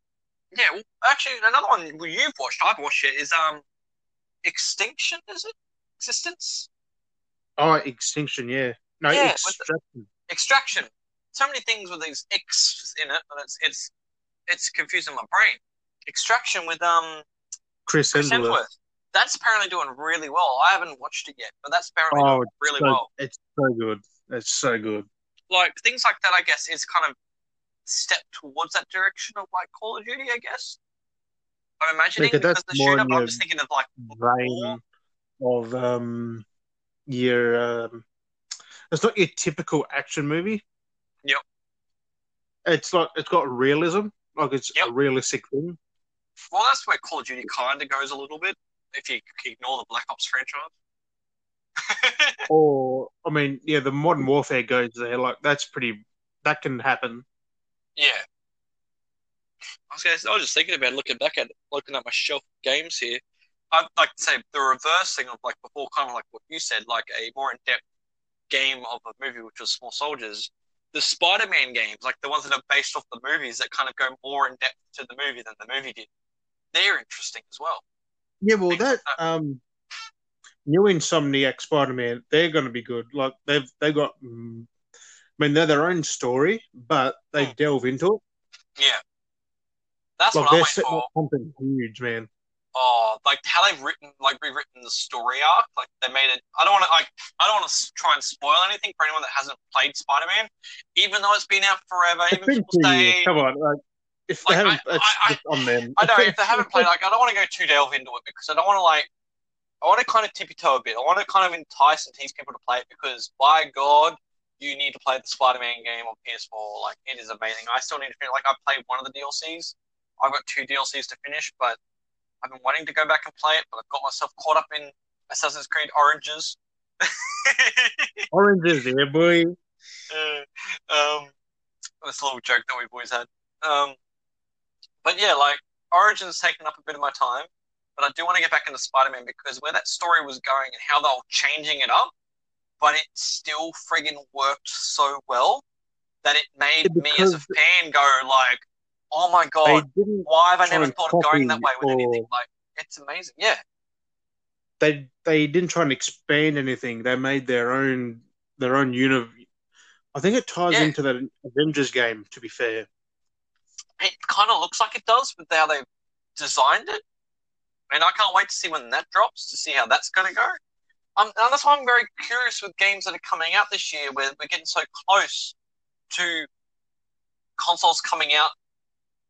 Yeah, well, actually, another one you've watched, I've watched it, is um, Extinction. Is it Existence? Oh, Extinction, yeah. No, Yeah, Extraction. Extraction. So many things with these X in it, and it's it's it's confusing my brain. Extraction with um Chris Chris Hemsworth. Hemsworth. That's apparently doing really well. I haven't watched it yet, but that's apparently Oh, doing really so, well. It's so good. It's so good. Like things like that, I guess, is kind of step towards that direction of like Call of Duty. I guess. I'm imagining Because because the shooter, I'm just thinking of like Vein of um your um it's not your typical action movie. Yep. It's like it's got realism, like it's Yep. a realistic thing. Well, that's where Call of Duty kind of goes a little bit if you ignore the Black Ops franchise. Or I mean, yeah, the modern warfare goes there. Like that's pretty. That can happen. yeah. I was, gonna, I was just thinking about looking back at looking at my shelf of games here. I'd like to say the reverse thing of like before, kind of like what you said, like a more in depth game of a movie, which was Small Soldiers. The Spider-Man games, like the ones that are based off the movies, that kind of go more in depth to the movie than the movie did. They're interesting as well. Yeah, well, Things that like that. um, new Insomniac Spider-Man, they're going to be good. Like they've they got. mm, I mean, they're their own story, but they Hmm. delve into it. Yeah, that's Like what I'm they're waiting for. something huge, man. Oh, like how they've written, like rewritten the story arc. Like they made it. I don't want to, like, I don't want to try and spoil anything for anyone that hasn't played Spider Man, even though it's been out forever. Even people say. Come on, like if they Like, haven't, I- I- on them. I know if they haven't played, like, I don't want to go too delve into it because I don't want to like. I want to kind of tippy toe a bit. I want to kind of entice and tease people to play it because, by God, you need to play the Spider-Man game on PS4. Like, it is amazing. I still need to finish. Like, I've played one of the DLCs. I've got two DLCs to finish, but I've been wanting to go back and play it. But I've got myself caught up in Assassin's Creed Oranges. Oranges, yeah, boy. Uh, um, this little joke that we've always had. Um, but yeah, like Origin's taken up a bit of my time, but I do want to get back into Spider-Man because where that story was going and how they were changing it up, but it still friggin' worked so well that it made me as a fan go like, "Oh my They god, didn't. why have I never thought of going that way with or- anything?" Like, it's amazing. Yeah, They they didn't try and expand anything. They made their own their own universe. I think it ties Yeah. into the Avengers game. To be fair, it kind of looks like it does with how they've designed it. And I can't wait to see when that drops to see how that's going to go. Um, and that's why I'm very curious with games that are coming out this year, where we're getting so close to consoles coming out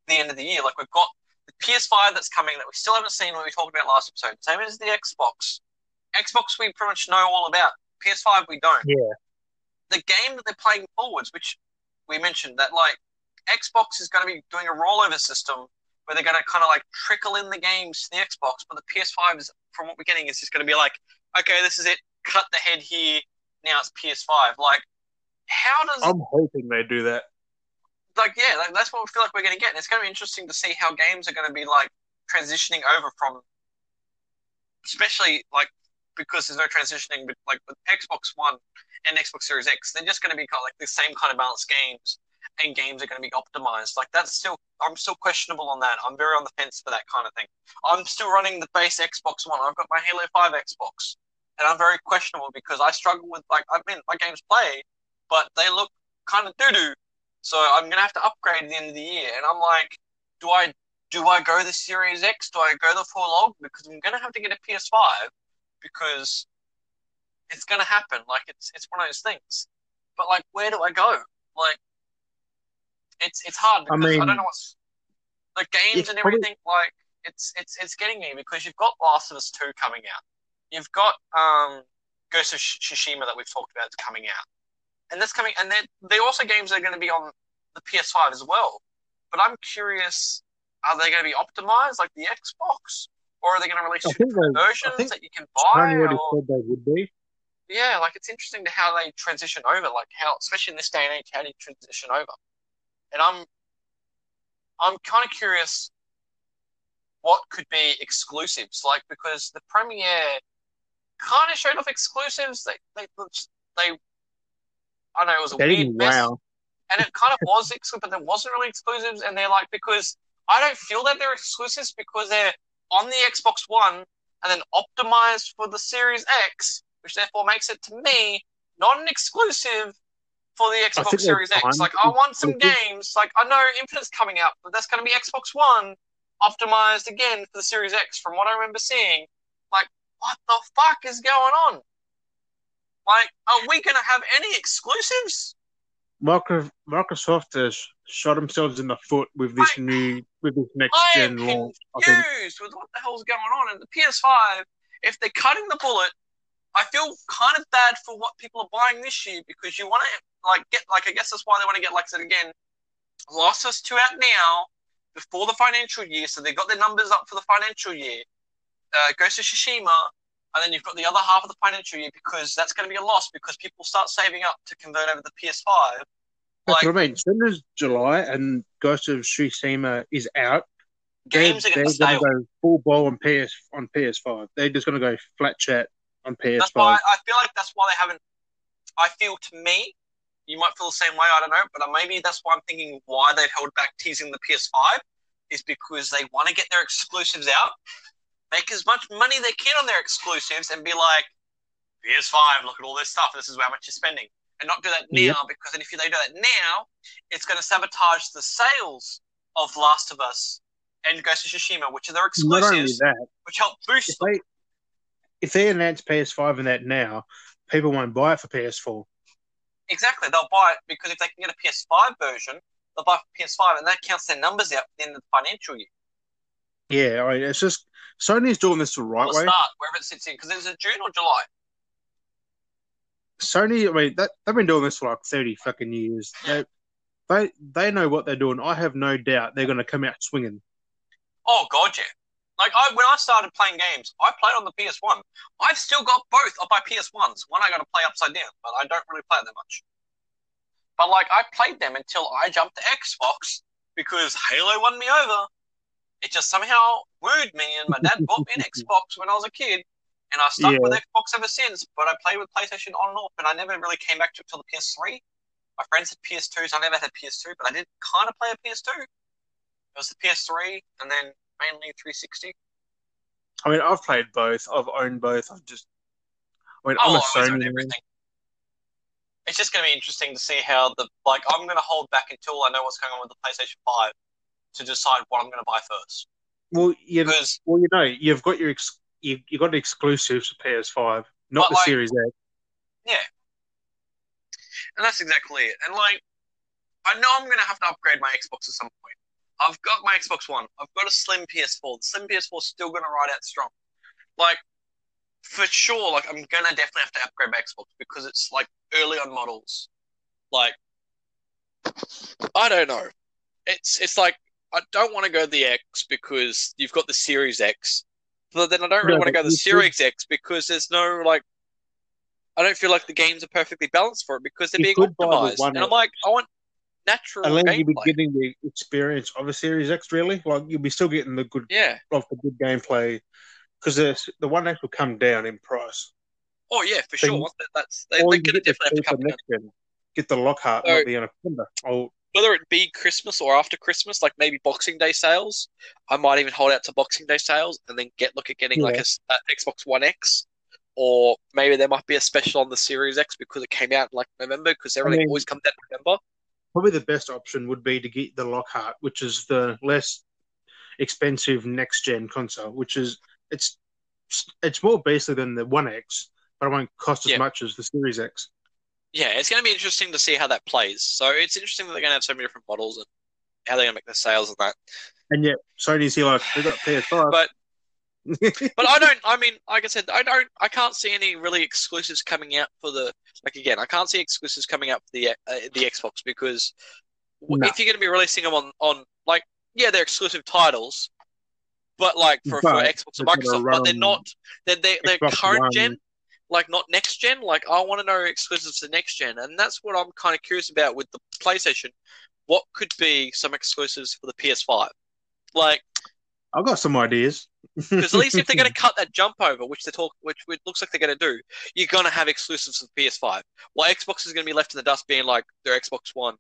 the end of the year. Like we've got the PS5 that's coming that we still haven't seen when we talked about last episode. Same as the Xbox. Xbox we pretty much know all about. PS5 we don't. Yeah. The game that they're playing forwards, which we mentioned that like Xbox is going to be doing a rollover system where they're going to kind of like trickle in the games to the Xbox, but the PS5 is, from what we're getting, is just going to be like, okay, this is it, cut the head here, now it's PS5. Like, how does I'm hoping they do that. Like yeah, like, that's what we feel like we're going to get. And it's going to be interesting to see how games are going to be like transitioning over from, especially like because there's no transitioning with like with Xbox One and Xbox Series X. They're just going to be kind of like the same kind of balanced games, and games are going to be optimized. Like that's still, I'm still questionable on that. I'm very on the fence for that kind of thing. I'm still running the base Xbox One. I've got my Halo Five Xbox, and I'm very questionable because I struggle with like I mean my games play, but they look kind of doo doo. So I'm gonna have to upgrade at the end of the year, and I'm like, do I do I go the Series X? Do I go the full log? Because I'm gonna have to get a PS5 because it's gonna happen. Like it's it's one of those things. But like, where do I go? Like, it's it's hard I because I, mean, don't know what's the games and probably- everything. Like, it's it's it's getting me because you've got Last of Us Two coming out. You've got um Ghost of Sh- Tsushima that we've talked about coming out, and that's coming. And they're they're also games that are going to be on the PS5 as well. But I'm curious, are they going to be optimized like the Xbox, or are they going to release two think different they- I versions think that you can buy? Or- said they would be. yeah, like it's interesting to how they transition over, like how, especially in this day and age, how do you transition over? And I'm, I'm kind of curious what could be exclusives, like because the premiere kind of showed off exclusives. They, they, they, I know it was a They weird mess, wow. and it kind of was exclusive, but there wasn't really exclusives. And they're like because I don't feel that they're exclusives because they're on the Xbox One and then optimized for the Series X, which therefore makes it to me not an exclusive for the Xbox Series X. Like I want some games. Like I know Infinite's coming out, but that's going to be Xbox One optimized again for the Series X. From what I remember seeing, like what the fuck is going on? Like, are we going to have any exclusives? Microsoft has shot themselves in the foot with this I- new with this next I gen launch. I think confused with what the hell's going on. And the PS5, if they're cutting the bullet I feel kind of bad for what people are buying this year because you want to like get like I guess that's why they want to get like I said again, Us Two out now before the financial year, so they got their numbers up for the financial year. Uh, Ghost of Tsushima, and then you've got the other half of the financial year because that's going to be a loss because people start saving up to convert over the PS5. That's Like what I mean. Soon as July and Ghost of Tsushima is out, games are they're, going to they're going to go full ball on PS on PS5. They're just going to go flat chat on PS5. That's why I feel like that's why they haven't. I feel to me, you might feel the same way. I don't know, but maybe that's why I'm thinking why they've held back teasing the PS5 is because they want to get their exclusives out, make as much money they can on their exclusives, and be like, PS5, look at all this stuff. This is how much you're spending, and not do that now Yep. because then if they do that now, it's going to sabotage the sales of Last of Us and Ghost of Tsushima, which are their exclusives, that, which help boost if they if they announce PS5 and that now, people won't buy it for PS4. Exactly, they'll buy it because if they can get a PS5 version, they'll buy it for PS5, and that counts their numbers out in the financial year. Yeah, I mean, it's just Sony's doing this the right the way. start, wherever it sits in, because it's in June or July. Sony, I mean, that, they've been doing this for like thirty fucking years. They, they they know what they're doing. I have no doubt they're going to come out swinging. Oh god, yeah. Like I, when I started playing games, I played on the PS1. I've still got both of my PS1s. One I got to play upside down, but I don't really play them much. But like I played them until I jumped to Xbox because Halo won me over. It just somehow wooed me, and my dad bought me an Xbox when I was a kid, and I stuck Yeah. with Xbox ever since. But I played with PlayStation on and off, and I never really came back to it till the PS3. My friends had PS2s. I never had PS2, but I did kind of play a PS2. It was the PS3, and then mainly 360. I mean, I've played both. I've owned both. I've just, I mean, Oh, I'm a I always Sony everything. It's just going to be interesting to see how the like. I'm going to hold back until I know what's going on with the PlayStation Five to decide what I'm going to buy first. Well, you know, well, you know, you've got your ex- you you got exclusives for PS5, not the like- Series X. Yeah, and that's exactly it. And like, I know I'm going to have to upgrade my Xbox at some point. I've got my Xbox One. I've got a slim PS4. The slim PS4 is still going to ride out strong. Like, for sure, like I'm going to definitely have to upgrade my Xbox because it's like early on models. Like, I don't know. It's it's like I don't want to go the X because you've got the Series X, but then I don't really Yeah, want to go the Series X because there's no like. I don't feel like the games are perfectly balanced for it because they're You being could buy the optimized, and I'm like, I want natural Unless you'll be getting the experience of a Series X, really, like you'll be still getting the good Yeah. of the good gameplay because the the one X will come down in price. Oh yeah, for So sure. you- That's they, Or they're you gonna get the definitely have come down. gen. Get the Lockhart, So- not the Anaconda. Oh, whether it be Christmas or after Christmas, like maybe Boxing Day sales, I might even hold out to Boxing Day sales and then get look at getting like a uh, Xbox One X, or maybe there might be a special on the Series X because it came out in like November because everything mean- always comes out in November. probably the best option would be to get the Lockhart, which is the less expensive next gen console, which is it's it's more basic than the One X, but it won't cost as Yeah. much as the Series X. Yeah, it's going to be interesting to see how that plays. So it's interesting that they're going to have so many different models and how they're going to make their sales and that. And yet Sony's here like they got PS5. But But I don't. I mean, like I said, I don't. I can't see any really exclusives coming out for the. Like again, I can't see exclusives coming out for the uh, the Xbox because No. if you're going to be releasing them on on like yeah, they're exclusive titles, but like for, for Xbox and Microsoft, but they're not. They're they, they're current One. gen, like not next gen. Like I want to know exclusives to next gen, and that's what I'm kind of curious about with the PlayStation. What could be some exclusives for the PS5? Like I've got some ideas. because at least if they're going to cut that jump over, which they talk, which it looks like they're going to do, you're going to have exclusives for PS5. While Xbox is going to be left in the dust, being like their Xbox One,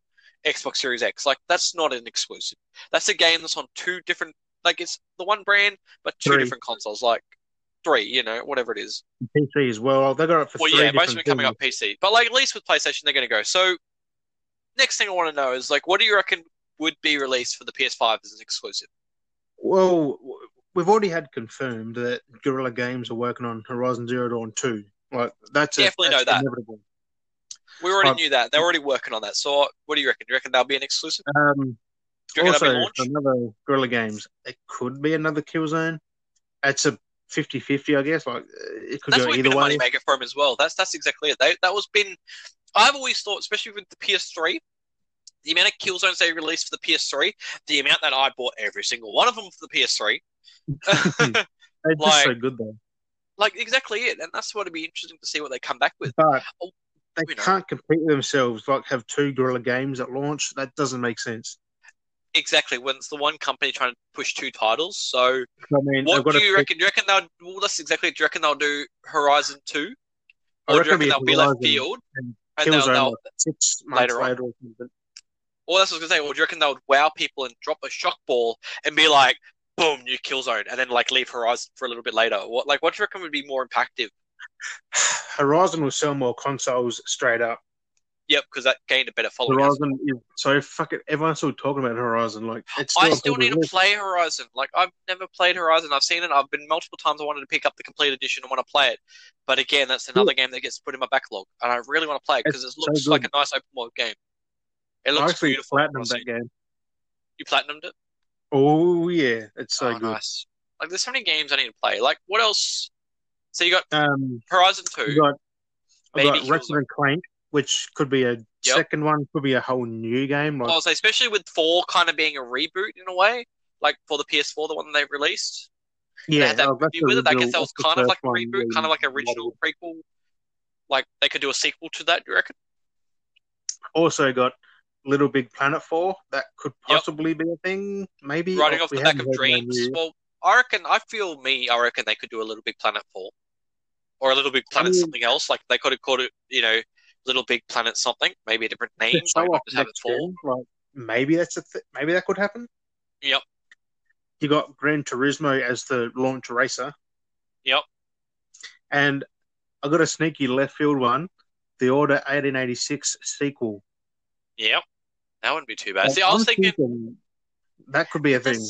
Xbox Series X. Like that's not an exclusive. That's a game that's on two different, like it's the one brand but two Three. different consoles. Like three, you know, whatever it is. PC as well. They got it for Well, three yeah, most of it coming things. up PC, but like at least with PlayStation, they're going to go. So next thing I want to know is like, what do you reckon would be released for the PS5 as an exclusive? Well, we've already had confirmed that Guerrilla Games are working on Horizon Zero Dawn two. Like that's a, Definitely that's know that. inevitable. We already Um, knew that. They're already working on that. So what do you reckon? Do you reckon that'll be an exclusive? Um, Do you also, another Guerrilla Games. It could be another Killzone. It's a 50-50, I guess. Like uh, it could That's go either way. moneymaker for him as well. That's that's exactly it. They, that was been. I've always thought, especially with the PS3, the amount of Killzones they released for the PS3, the amount that I bought every single one of them for the PS3. They're just so good though. like exactly it, and that's what it'd be interesting to see what they come back with. But Oh, they can't compete themselves. Like have two Guerrilla games at launch. That doesn't make sense. Exactly when it's the one company trying to push two titles. So, I mean, what do you pick- reckon? Do you reckon they'll? Well, that's exactly. Do you reckon they'll do Horizon Two, I or do you reckon reckon they'll be left field and and they'll, they'll six months later later, on. or that's what I was gonna say. Or do you reckon they'll wow people and drop a shock ball and be like, "Boom, new Killzone," and then like leave Horizon for a little bit later? What like what do you reckon would be more impactful? Horizon will sell more consoles straight up. Yep, because that gained a better following. Horizon is so fucking. Everyone's still talking about Horizon. Like it's still I still need to play Horizon. Like I've never played Horizon. I've seen it. I've been multiple times. I wanted to pick up the complete edition and want to play it, but again, that's another game that gets put in my backlog, and I really want to play it because it It's so looks like a nice open world game. It list. I looks actually beautiful. platinumed that game. You platinumed it? Oh yeah, it's so oh, good. nice. Like there's so many games I need to play. Like what else? So you got Um, Horizon Two. You got Maybe got Ratchet and Clank, which could be a second one, could be a whole new game. Like I'll say, especially with four kind of being a reboot in a way, like for the PS4, the one they've released. They yeah, that oh, movie with it. I guess that was kind of like a reboot, they kind of like original modeled. prequel. Like they could do a sequel to that. Do you reckon? Also got Little Big Planet Four. That could Yep. possibly be a thing. Maybe Riding Oh, off the back of Dreams. Well, I reckon. I feel me. I reckon they could do a Little Big Planet four, or a Little Big Planet mean- something else. Like they could have called it, you know, Little Big Planet something. Maybe a different name. Show Like have it four. like maybe that's a th- maybe that could happen. Yep. You got Gran Turismo as the launch racer. Yep. And I got a sneaky left field one, the Order 1886 sequel. Yep. That wouldn't be too bad. See, I was I'm thinking. that could be a thing.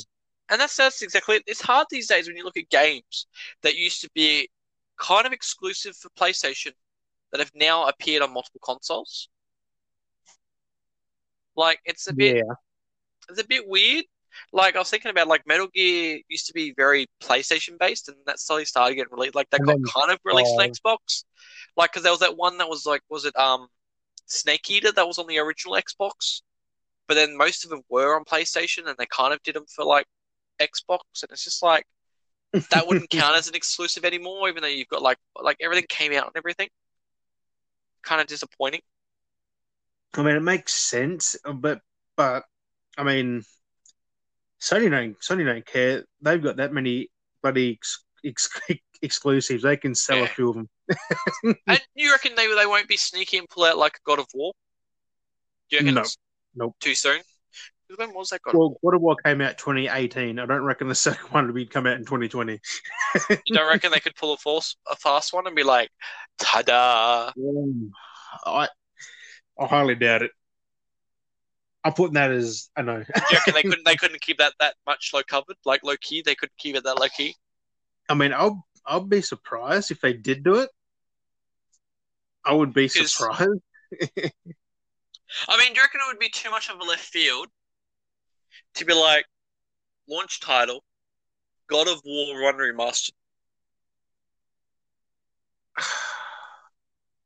And that's that's exactly it. It's hard these days when you look at games that used to be kind of exclusive for PlayStation that have now appeared on multiple consoles. Like it's a bit Yeah, it's a bit weird. Like I was thinking about like Metal Gear used to be very PlayStation based and that slowly started getting released. Like they And got then, kind of released on uh, Xbox. Like because there was that one that was like was it um Snake Eater that was on the original Xbox, but then most of them were on PlayStation and they kind of did them for like Xbox and it's just like that wouldn't count as an exclusive anymore, even though you've got like like everything came out and everything. Kind of disappointing. I mean it makes sense, uh, but but I mean Sony don't Sony don't care. They've got that many bloody ex- ex- exclusives. They can sell Yeah. a few of them. And you reckon they they won't be sneaky and pull out like God of War? Do you reckon No. Nope. too soon? When was that of Well, God of War came out 2018. I don't reckon the second one would be come out in 2020. You don't reckon they could pull a force a fast one and be like, "Ta-da!" Um, I I highly doubt it. I'm putting that as I know. Do you reckon they couldn't they couldn't keep that that much low covered, like low key? They couldn't keep it that low key. I mean, I'll I'll be surprised if they did do it. I would be surprised. I mean, do you reckon it would be too much of a left field to be like launch title, God of War Run Remastered?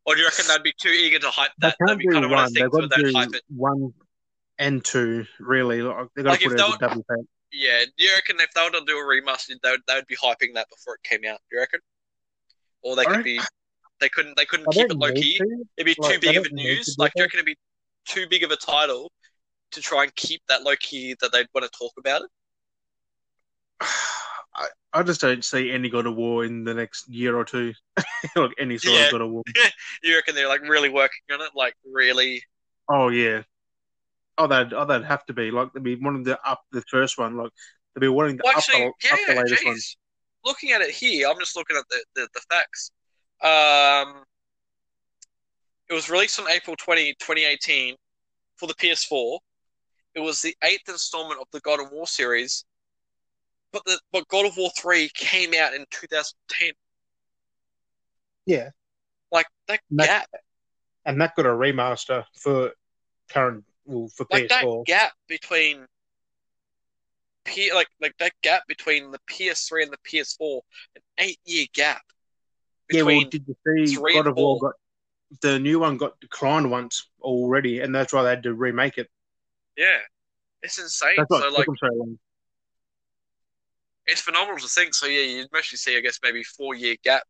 Or do you reckon they'd be too eager to hype that? They'd can't be do kind of one of one. They've got to do one and two. Really, like, they've got Like, to put it as a double pack. Yeah, do you reckon if they were to do a remastered, they would, they would be hyping that before it came out? Do you reckon? Or they I could be, they couldn't, they couldn't I keep it low key. to. It'd be Like, too big of a don't need to news. Like, do you reckon it'd be too big of a title to try and keep that low key that they'd want to talk about it? I, I just don't see any God of War in the next year or two. like any sort Yeah. of God of War. You reckon they're like really working on it? Like really? Oh yeah. Oh, they'd oh they'd have to be like they'd be wanting to up the first one. Like they'd be wanting to Well, up, actually, the, up the yeah. latest one. Jeez. Looking at it here, I'm just looking at the, the, the facts. Um, it was released on April 20, 2018 for the PS4. It was the eighth installment of the God of War series, but the but God of War three came out in 2010. Yeah, Like that that- gap, and that got a remaster for current well for like that PS4. gap between P like like that gap between the PS3 and the PS4, an eight year gap. Yeah, well, did you see God of War got the new one got declined once already, and that's why they had to remake it. Yeah, it's insane. That's what So like it's phenomenal to think. So yeah, you'd mostly see I guess maybe four year gap.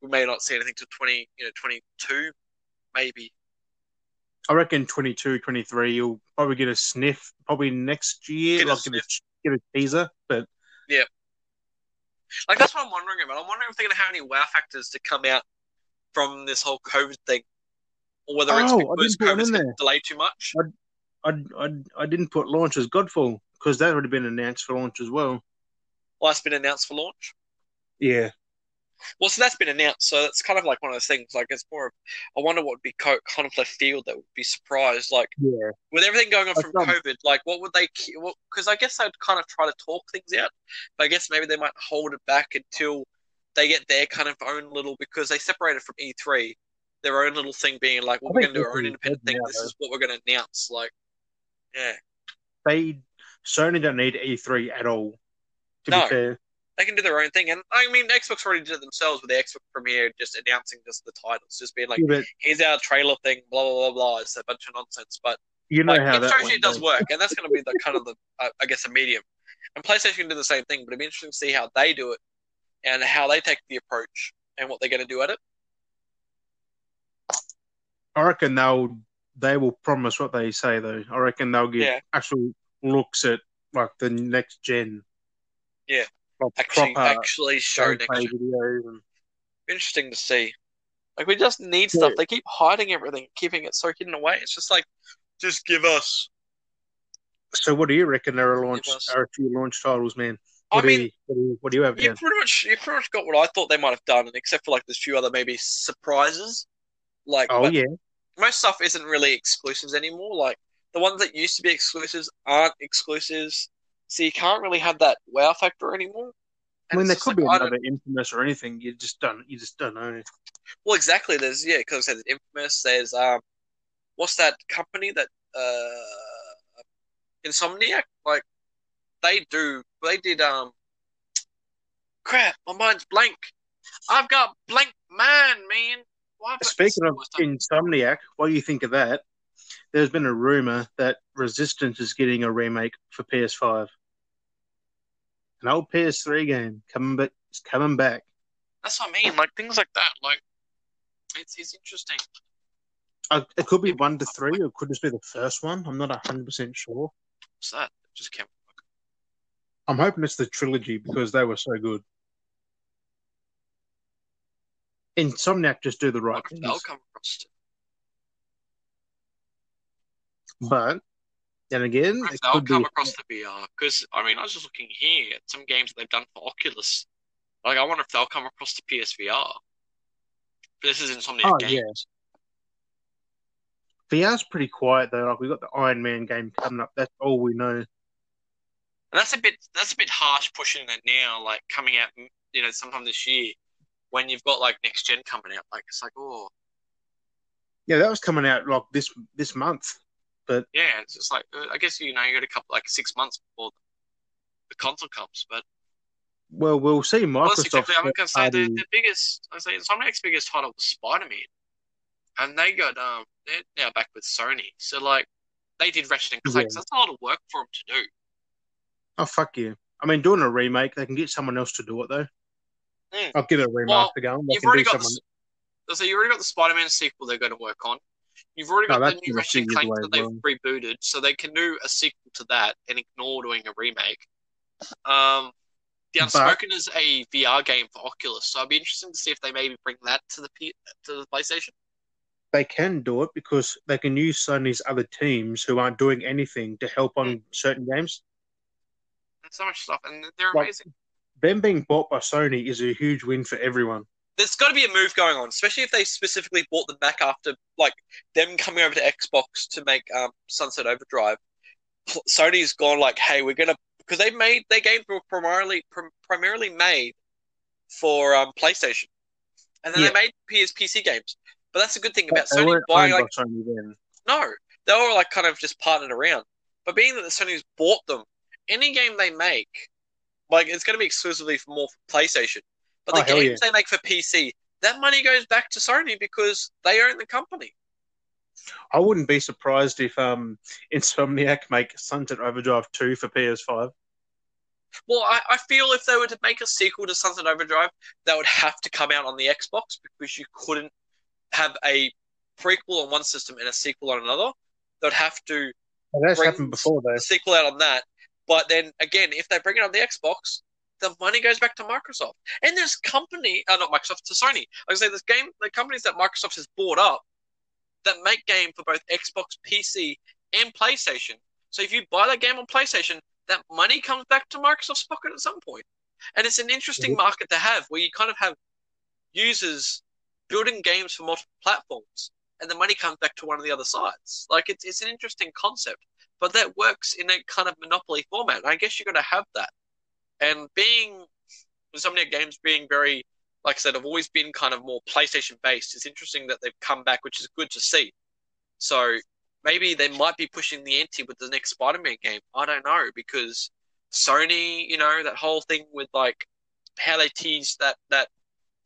We may not see anything till twenty you know twenty two, maybe. I reckon 22, 23, you'll probably get a sniff probably next year, Get a like get a, get a teaser. But yeah, Like that's what I'm wondering about. I'm wondering if they're gonna have any wow factors to come out from this whole COVID thing, or whether it's Oh, I because didn't put one COVID's been delayed too much. I, I, I didn't put launch as Godfall because that would have been announced for launch as well. Well, that's been announced for launch. Yeah, Well, so that's been announced, so that's kind of like one of those things. Like it's more of, I wonder what would be co- kind of left field that would be surprised. Like yeah. with everything going on That's from dumb. COVID, like what would they? Because I guess they'd kind of try to talk things out, but I guess maybe they might hold it back until they get their kind of own little because they separated from E3, their own little thing being like, well, we're going to do our own independent thing. now, This though. is what we're going to announce. Like, yeah, They certainly don't need E3 at all. To No. be fair, they can do their own thing, and I mean, Xbox already did it themselves with the Xbox premiere, just announcing just the titles, just being like, Yeah, but here's our trailer thing, blah blah blah blah. It's a bunch of nonsense, but you know like how it that shows you went, it does work, and that's going to be the kind of the uh, I guess a medium. And PlayStation can do the same thing, but it'd be interesting to see how they do it and how they take the approach and what they're going to do at it. I reckon they'll they will promise what they say though. I reckon they'll give Yeah. actual looks at like the next gen. Yeah. Like Actually, proper actually show next gen. videos and Interesting to see. Like we just need stuff. They keep hiding everything, keeping it so hidden away. It's just like, just give us. So what do you reckon there are launch are a few launch titles, man? I What do mean, do you, what do you have you pretty much you pretty much got what I thought they might have done, except for like there's a few other maybe surprises. Like, Oh yeah. Most stuff isn't really exclusives anymore. Like the ones that used to be exclusives aren't exclusives, so you can't really have that wow factor anymore. I mean there could like, be another infamous or anything. You just don't you just don't know. Well, exactly. There's yeah, because there's Infamous. There's um, what's that company that uh, Insomniac? Like they do. They did um. Crap, my mind's blank. I've got blank mind, man. Speaking of? Insomniac, what do you think of that? There's been a rumor that Resistance is getting a remake for PS5. An old PS3 game coming back. It's coming back. That's what I mean. Like things like that. Like it's it's interesting. Uh, it could be one to three, or it could just be the first one. I'm not hundred percent sure. What's that? It just came. I'm hoping it's the trilogy because they were so good. Insomniac just do the right Like, things, they'll come across. To, but then again, they'll could come be. across the VR. Because I mean, I was just looking here at some games that they've done for Oculus. Like, I wonder if they'll come across the PSVR. But this is Insomniac Oh, games. yeah. VR's pretty quiet though. Like we got the Iron Man game coming up. That's all we know. And that's a bit that's a bit harsh pushing it now, like coming out, you know, sometime this year when you've got like next gen coming out. Like it's like, oh, Yeah, that was coming out like this this month. But yeah, it's just like uh, I guess you know you got a couple like six months before the console comes. But Well, we'll see. well, Microsoft. exactly. I'm gonna say the, the biggest. I say Insomniac's biggest title was Spider Man, and they got um they're now back with Sony. So like they did Ratchet and Clank. Yeah. So that's a lot of work for them to do. Oh fuck you! I mean, doing a remake, they can get someone else to do it though. Mm. I'll give it a remaster Well, going. They You've already got someone. the, so you already got the Spider-Man sequel they're going to work on. You've already got the new Ratchet Clank that they've rebooted, so they can do a sequel to that and ignore doing a remake. Um, the But- Unspoken is a VR game for Oculus, so I'd be interested to see if they maybe bring that to the P- to the PlayStation. They can do it because they can use Sony's other teams who aren't doing anything to help on Hmm. certain games. And so much stuff, and they're Like- amazing. Them being bought by Sony is a huge win for everyone. There's got to be a move going on, especially if they specifically bought them back after like them coming over to Xbox to make um, Sunset Overdrive. Sony's gone like, hey, we're gonna because they made their games were primarily prim- primarily made for um, PlayStation, and then Yeah. they made PS PC games. But that's a good thing about Sony buying like Sony then. no, they were like kind of just partnered around. But being that the Sony's bought them any game they make, like it's going to be exclusively for more for PlayStation. But the Oh, games they make for PC, that money goes back to Sony because they own the company. I wouldn't be surprised if um Insomniac make Sunset Overdrive 2 for PS5. Well, I, I feel if they were to make a sequel to Sunset Overdrive, that would have to come out on the Xbox because you couldn't have a prequel on one system and a sequel on another. They'd have to Well, that's happened before though. a sequel out on that. But then again, if they bring it on the Xbox, the money goes back to Microsoft. And there's company, uh, not Microsoft, to Sony. I was say this game, the companies that Microsoft has bought up that make game for both Xbox, PC, and PlayStation. So if you buy that game on PlayStation, that money comes back to Microsoft's pocket at some point. And it's an interesting Mhm. market to have where you kind of have users building games for multiple platforms and the money comes back to one of the other sides. Like it's it's an interesting concept, but that works in a kind of monopoly format. I guess you got to have that. And being Insomniac Games being very, like I said, have always been kind of more PlayStation based. It's interesting that they've come back, which is good to see. So maybe they might be pushing the ante with the next Spider-Man game. I don't know because Sony, you know, that whole thing with like how they teased that that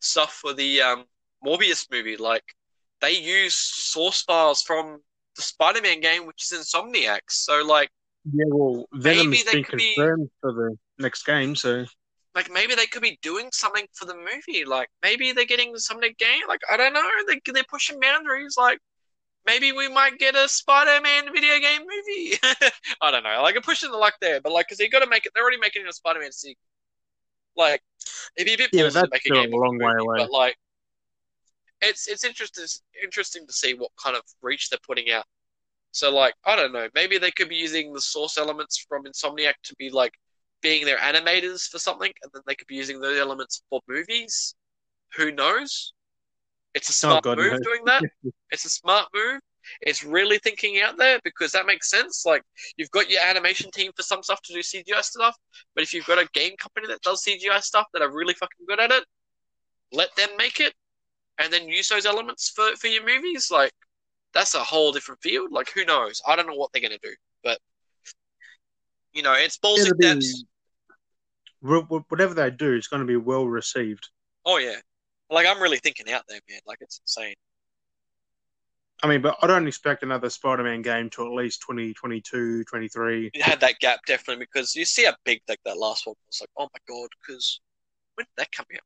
stuff for the um, Morbius movie, like they use source files from the Spider-Man game, which is Insomniac. So like, Yeah, well, Venom's Maybe they been could be- confirmed for the next game, so like maybe they could be doing something for the movie. Like maybe they're getting some new game. Like I don't know. They they're pushing boundaries. Like maybe we might get a Spider-Man video game movie. I don't know. Like I'm pushing the luck there, but like because they got to make it. They're already making a Spider-Man sequel. Like it'd be a bit Yeah, ballsy to that's make a still a long way movie, away. But like it's it's interesting interesting to see what kind of reach they're putting out. So like I don't know. Maybe they could be using the source elements from Insomniac to be like being their animators for something, and then they could be using those elements for movies. Who knows? It's a oh, smart God move doing that. It's a smart move. It's really thinking out there because that makes sense. Like you've got your animation team for some stuff to do CGI stuff, but if you've got a game company that does CGI stuff that are really fucking good at it, let them make it, and then use those elements for for your movies. Like that's a whole different field. Like who knows? I don't know what they're gonna do, but you know, it's be- steps. wh- wh- whatever they do, it's going to be well received. Oh yeah, like I'm really thinking out there, man. Like it's insane. I mean, but I don't expect another Spider-Man game to at least 2022, 23. It had that gap definitely because you see how big like that last one was. Like oh my god, because when did that come out?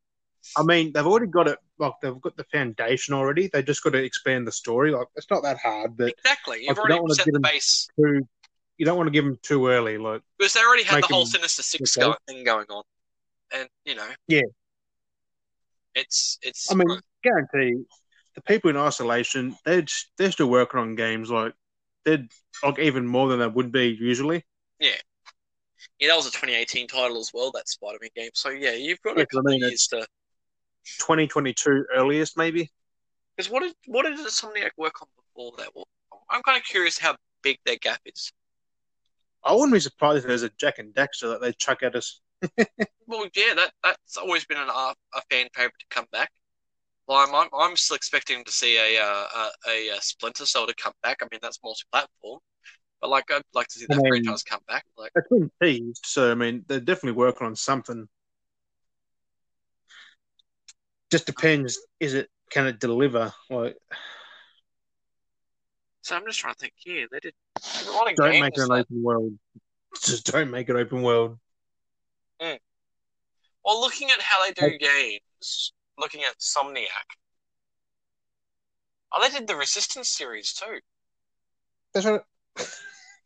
I mean, they've already got it. Like they've got the foundation already. They just got to expand the story. Like it's not that hard, but Exactly. You've you already don't wanna set give the them- base too, you don't want to give them too early. Like because they already had the whole Sinister Six go- thing going on, and you know, Yeah. it's it's. I mean, guarantee the people in isolation, they're they're still working on games. Like they're like even more than they would be usually. yeah, Yeah, that was a 2018 title as well. That Spider-Man game. So yeah, you've got Yeah, a 'cause I mean, years to. 2022 earliest, maybe. Because what did what did Insomniac work on before that? Well, I'm kind of curious how big their gap is. I wouldn't be surprised if there's a Jak and Daxter that they chuck at us. Well, yeah, that that's always been an, uh, a fan favorite to come back. Well, I'm, I'm I'm still expecting to see a uh, a, a Splinter Cell to come back. I mean, that's multi-platform, but like I'd like to see that I mean- franchise come back. Like, It's been teased, so I mean they're definitely working on something. Just depends. Is it can it deliver? Like so I'm just trying to think. Yeah, they did a lot of don't make it an open world. Just don't make it open world. Mm. Well, looking at how they do games, looking at Somniac, oh, they did the Resistance series too. That's Yeah,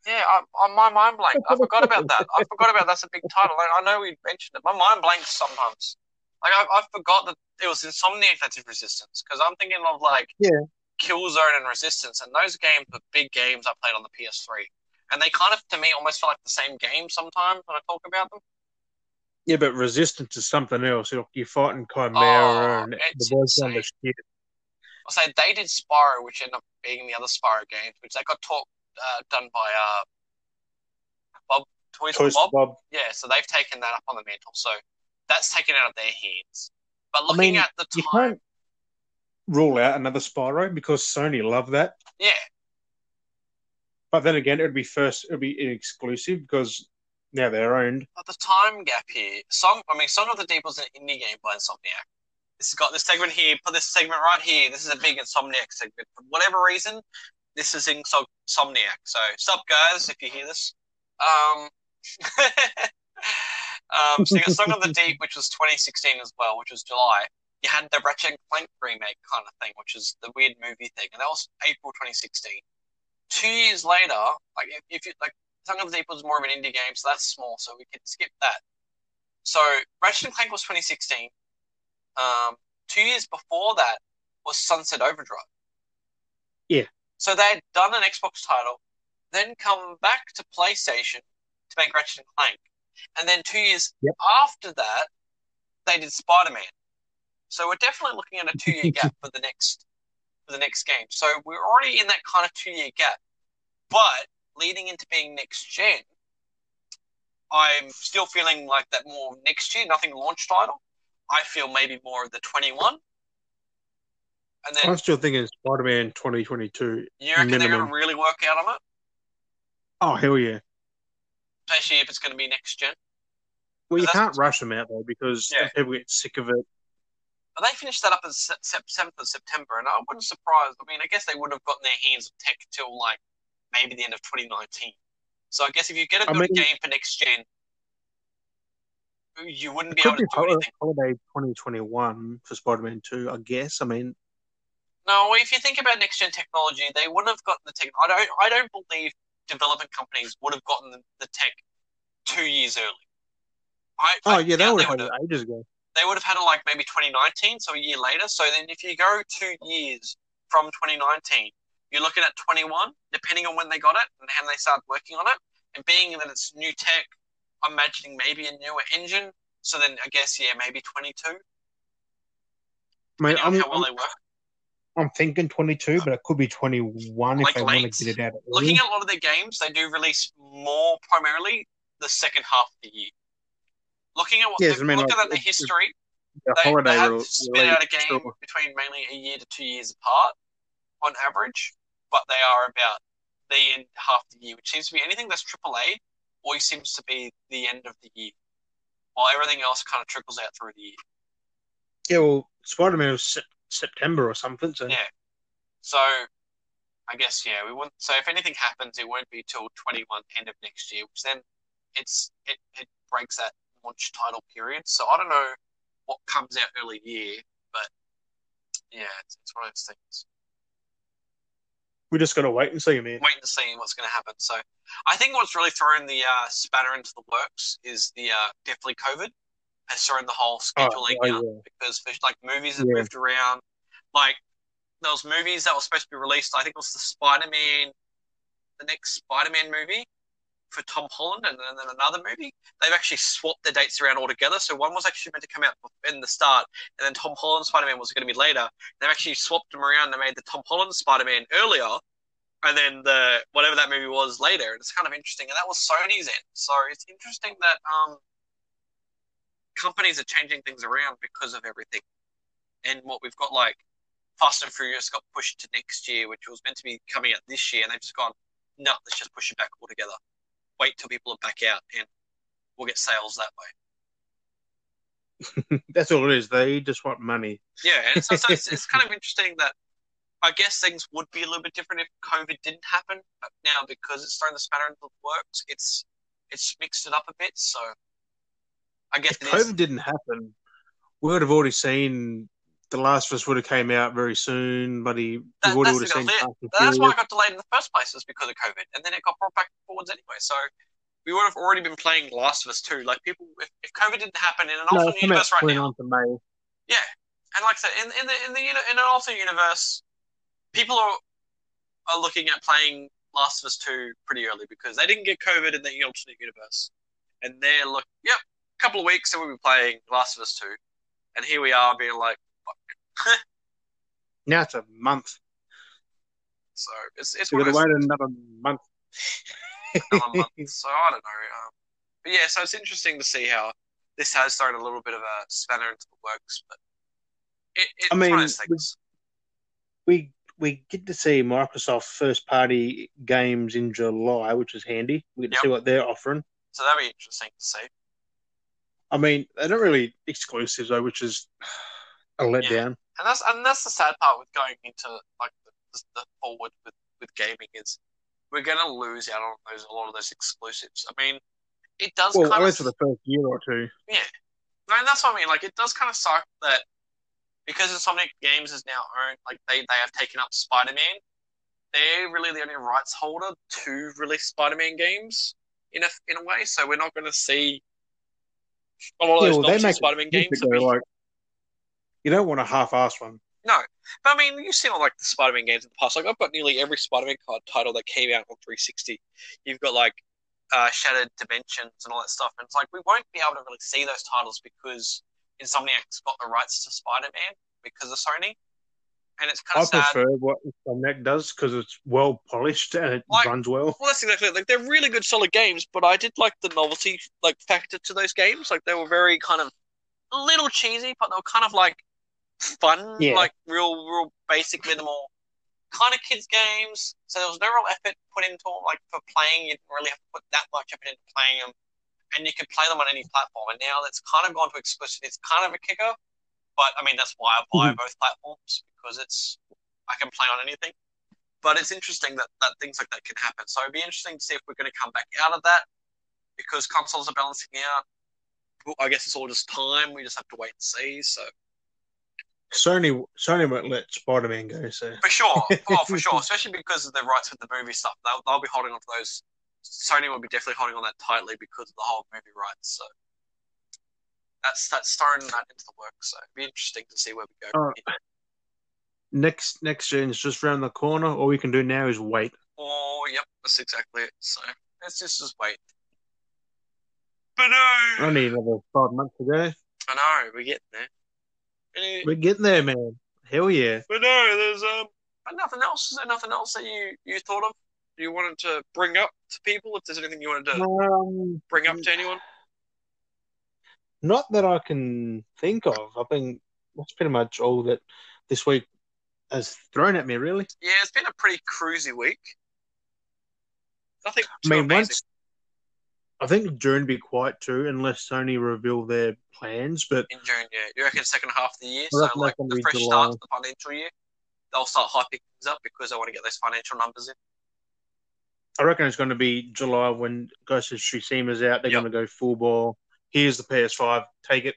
I, I, my mind blanked. I forgot about that. I forgot about that's a big title. I, I know we mentioned it. My mind blanks sometimes. Like I, I forgot that it was Insomniac that did Resistance because I'm thinking of like Yeah. Killzone and Resistance, and those games were big games I played on the PS3, and they kind of to me almost feel like the same game sometimes when I talk about them. yeah, but resistance is something else. You're, you're fighting Chimera Oh, and it's the boys on the shit. I'll say they did Spyro, which ended up being the other Spyro games, which they got taught, uh, done by uh, Bob Toys Toys Bob. Bob. Yeah, so they've taken that up on the mantle. So that's taken out of their hands. But I looking mean, at the You time, can't rule out another Spyro because Sony love that. yeah, But then again, it would be first. It would be exclusive because now they're owned. But the time gap here, Song. I mean, Song of the Deep was an indie game by Insomniac. This has got this segment here. Put this segment right here. This is a big Insomniac segment. For whatever reason, this is Insomniac. So, sup guys, if you hear this. Um, um, so you got Song of the Deep, which was 2016 as well, which was July. You had the Ratchet and Clank remake kind of thing, which is the weird movie thing, and that was April 2016. Two years later, like if, if you like, Song of the Deep was more of an indie game, so that's small, so we can skip that. So Ratchet and Clank was 2016. Um, two years before that was Sunset Overdrive. Yeah. So they had done an Xbox title, then come back to PlayStation to make Ratchet and Clank, and then two years Yep. after that, they did Spider Man. So we're definitely looking at a two year gap for the next for the next game. So we're already in that kind of two year gap, but leading into being next gen, I'm still feeling like that more next year, nothing launch title. I feel maybe more of the 21. And then I'm still thinking Spider-Man 2022. you reckon they're gonna really work out on it, Oh hell yeah! Especially if it's going to be next gen. Well, you can't rush them out though because Yeah. people get sick of it. But they finished that up as se- se- 7th of September, and I wouldn't surprise. I mean, I guess they wouldn't have gotten their hands of tech till like maybe the end of 2019. So I guess if you get a I good mean- game for next gen, you wouldn't be able be to do anything. holiday 2021 for Spider-Man 2, I guess. I mean, No, if you think about next gen technology, they wouldn't have gotten the tech. I don't. I don't believe development companies would have gotten the, the tech two years early. I, oh I yeah, they would have had it ages ago. They would have had it like maybe 2019, so a year later. So then, if you go two years from 2019, you're looking at 21, depending on when they got it and how they started working on it. And being that it's new tech, I'm imagining maybe a newer engine. So then, I guess yeah, maybe 22. I mean, I'm, how well I'm, they work. I'm thinking 22, but it could be 21 Like if they want to get it out. Early. looking at a lot of their games, they do release more primarily the second half of the year. Looking at what Yes, the, I mean, looking like, at the history, the they, holiday they have rel- spit out a game sure. between mainly a year to two years apart on average, but they are about the end half the year, which seems to be anything that's AAA always seems to be the end of the year, while everything else kind of trickles out through the year. Yeah, well, Spider-Man was Sep- September or something. So Yeah. So, I guess yeah, we wouldn't. So if anything happens, it won't be till twenty one end of next year, which then it's it, it breaks that launch title period. So I don't know what comes out early year, but yeah, it's, it's one of those things. We're just to wait and see, man. Waiting to see what's going to happen. So I think what's really thrown the uh, spanner into the works is the uh, definitely COVID has thrown the whole scheduling oh, out yeah. because like movies have Yeah. moved around. Like those movies that were supposed to be released, I think it was the Spider Man, the next Spider Man movie for Tom Holland, and then, another movie. They've actually swapped the dates around altogether. So one was actually meant to come out in the start, and then Tom Holland Spider Man was going to be later. They've actually swapped them around They made the Tom Holland Spider Man earlier, and then the whatever that movie was later. And it's kind of interesting, and that was Sony's end. So it's interesting that um companies are changing things around because of everything. And what we've got like Fast and Furious got pushed to next year, which was meant to be coming out this year, and they've just gone, no, let's just push it back altogether. Wait till people are back out, and we'll get sales that way. That's all it is. They just want money. Yeah, and so, so it's, it's kind of interesting that I guess things would be a little bit different if COVID didn't happen, but now because it's thrown the spanner into the works, it's it's mixed it up a bit. So I guess If is. COVID didn't happen, we would have already seen The Last of Us would have came out very soon, but he That- would have seen thing. Fast and That's why it got delayed in the first place, was because of COVID, and then it got brought back forwards anyway. So we would have already been playing Last of Us too. Like people, if, if COVID didn't happen in an No, alternate universe right now, 29th of May. yeah, and like I said, in in the in the in an alternate universe, people are are looking at playing Last of Us two pretty early because they didn't get COVID in the alternate universe, and they're look, yep, couple of weeks and we'll be playing Last of Us two, and here we are being like, fuck. Now it's a month. so it's it's we're got of to those wait another month. another month. So I don't know. Um, but yeah, so it's interesting to see how this has thrown a little bit of a spanner into the works. But it, it's I one of mean, those things. we we get to see Microsoft first party games in July, which is handy. We get to Yep. see what they're offering. So that'd be interesting to see. I mean, they're not really exclusives though, which is a letdown. And that's and that's the sad part with going into like the, the forward with, with gaming is we're gonna lose out on those a lot of those exclusives. I mean, it does Well, kind at of least for the first year or two. No, and that's what I mean. Like, it does kind of suck that because Insomniac Games is now owned, like they, they have taken up Spider Man. They're really the only rights holder to release Spider Man games in a in a way. So we're not going to see a lot of Yeah, those well, they make Spider Man games. Music, that we- though, like you don't want a half-assed one. No, but I mean, you've seen all like the Spider Man games in the past. Like I've got nearly every Spider Man card title that came out on 360. You've got like uh, Shattered Dimensions and all that stuff, and it's like we won't be able to really see those titles because Insomniac's got the rights to Spider Man because of Sony, and it's kind I sad. prefer what Insomniac does because it's well polished and it Like- runs well. Well, that's exactly it. like they're really good, solid games. But I did like the novelty like factor to those games. Like they were very kind of a little cheesy, but they were kind of like fun, Yeah. like real, real basic, minimal kind of kids games. So there was no real effort put into them. Like for playing, you didn't really have to put that much effort into playing them, and you could play them on any platform. And now that's kind of gone to exclusive. It's kind of a kicker. But I mean, that's why I buy Mhm. both platforms because it's I can play on anything. But it's interesting that, that things like that can happen. So it'd be interesting to see if we're going to come back out of that because consoles are balancing out. I guess it's all just time. We just have to wait and see. So Sony Sony won't let Spider-Man go. So for sure, oh for sure, especially because of the rights with the movie stuff, they'll, they'll be holding on to those. Sony will be definitely holding on that tightly because of the whole movie rights. So that's that's throwing that into the works. So it'd be interesting to see where we go. here. next next gen is just around the corner. All we can do now is wait. Oh, yep, that's exactly it. So let's just, just wait. But no, Only another five months to go. I know we're getting there. We're getting there, man. Hell yeah. But no, there's um, but nothing else. Is there nothing else that you you thought of? You wanted to bring up to people? If there's anything you wanted to Um, bring up to anyone? Not that I can think of. I think that's pretty much all that this week has thrown at me. Really. Yeah, it's been a pretty cruisy week. Nothing I mean, amazing. once I think June will be quiet too, unless Sony reveal their plans. But in June. Yeah, you reckon second half of the year? So like the fresh July. start of the financial year, they'll start hyping things up because they want to get those financial numbers in. I reckon it's going to be July when Ghost of Tsushima's out. They're Yep. going to go full ball. Here's the PS5. Take it.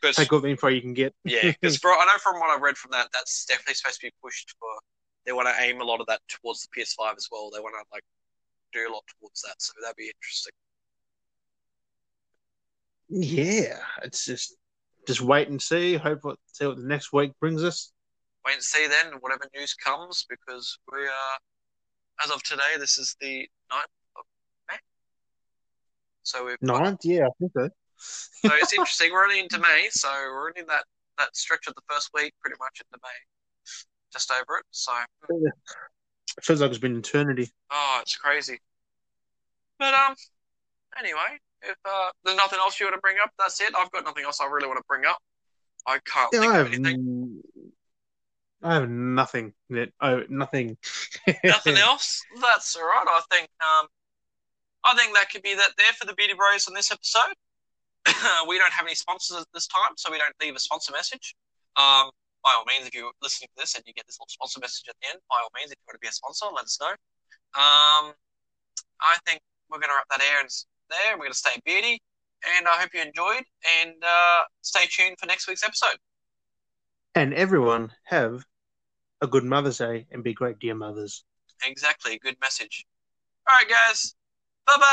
But Take all the info you can get. Yeah, because I know from what I've read from that, that's definitely supposed to be pushed for. They want to aim a lot of that towards the PS5 as well. They want to like do a lot towards that, so that'd be interesting. Yeah, it's just just wait and see. Hope what see what the next week brings us. Wait and see then, whatever news comes, because we are, as of today, this is the 9th of May. So we've got- Ninth, yeah, I think so. so it's interesting. We're only into May, so we're only in that that stretch of the first week, pretty much into May, just over it. So It feels like it's been eternity. Oh, it's crazy. But um, anyway, if uh, there's nothing else you want to bring up, that's it. I've got nothing else I really want to bring up. I can't Yeah, think I of have, anything. I have nothing. That oh, nothing. Nothing else. That's all right. I think um, I think that could be that there for the Beardy Bros on this episode. we don't have any sponsors at this time, so we don't leave a sponsor message. Um, by all means, if you're listening to this and you get this little sponsor message at the end, by all means, if you want to be a sponsor, let us know. Um, I think we're going to wrap that air and there. We're going to stay beardy, and I hope you enjoyed. And uh, stay tuned for next week's episode. And everyone have a good Mother's Day and be great, dear mothers. Exactly, good message. All right, guys. 拜拜。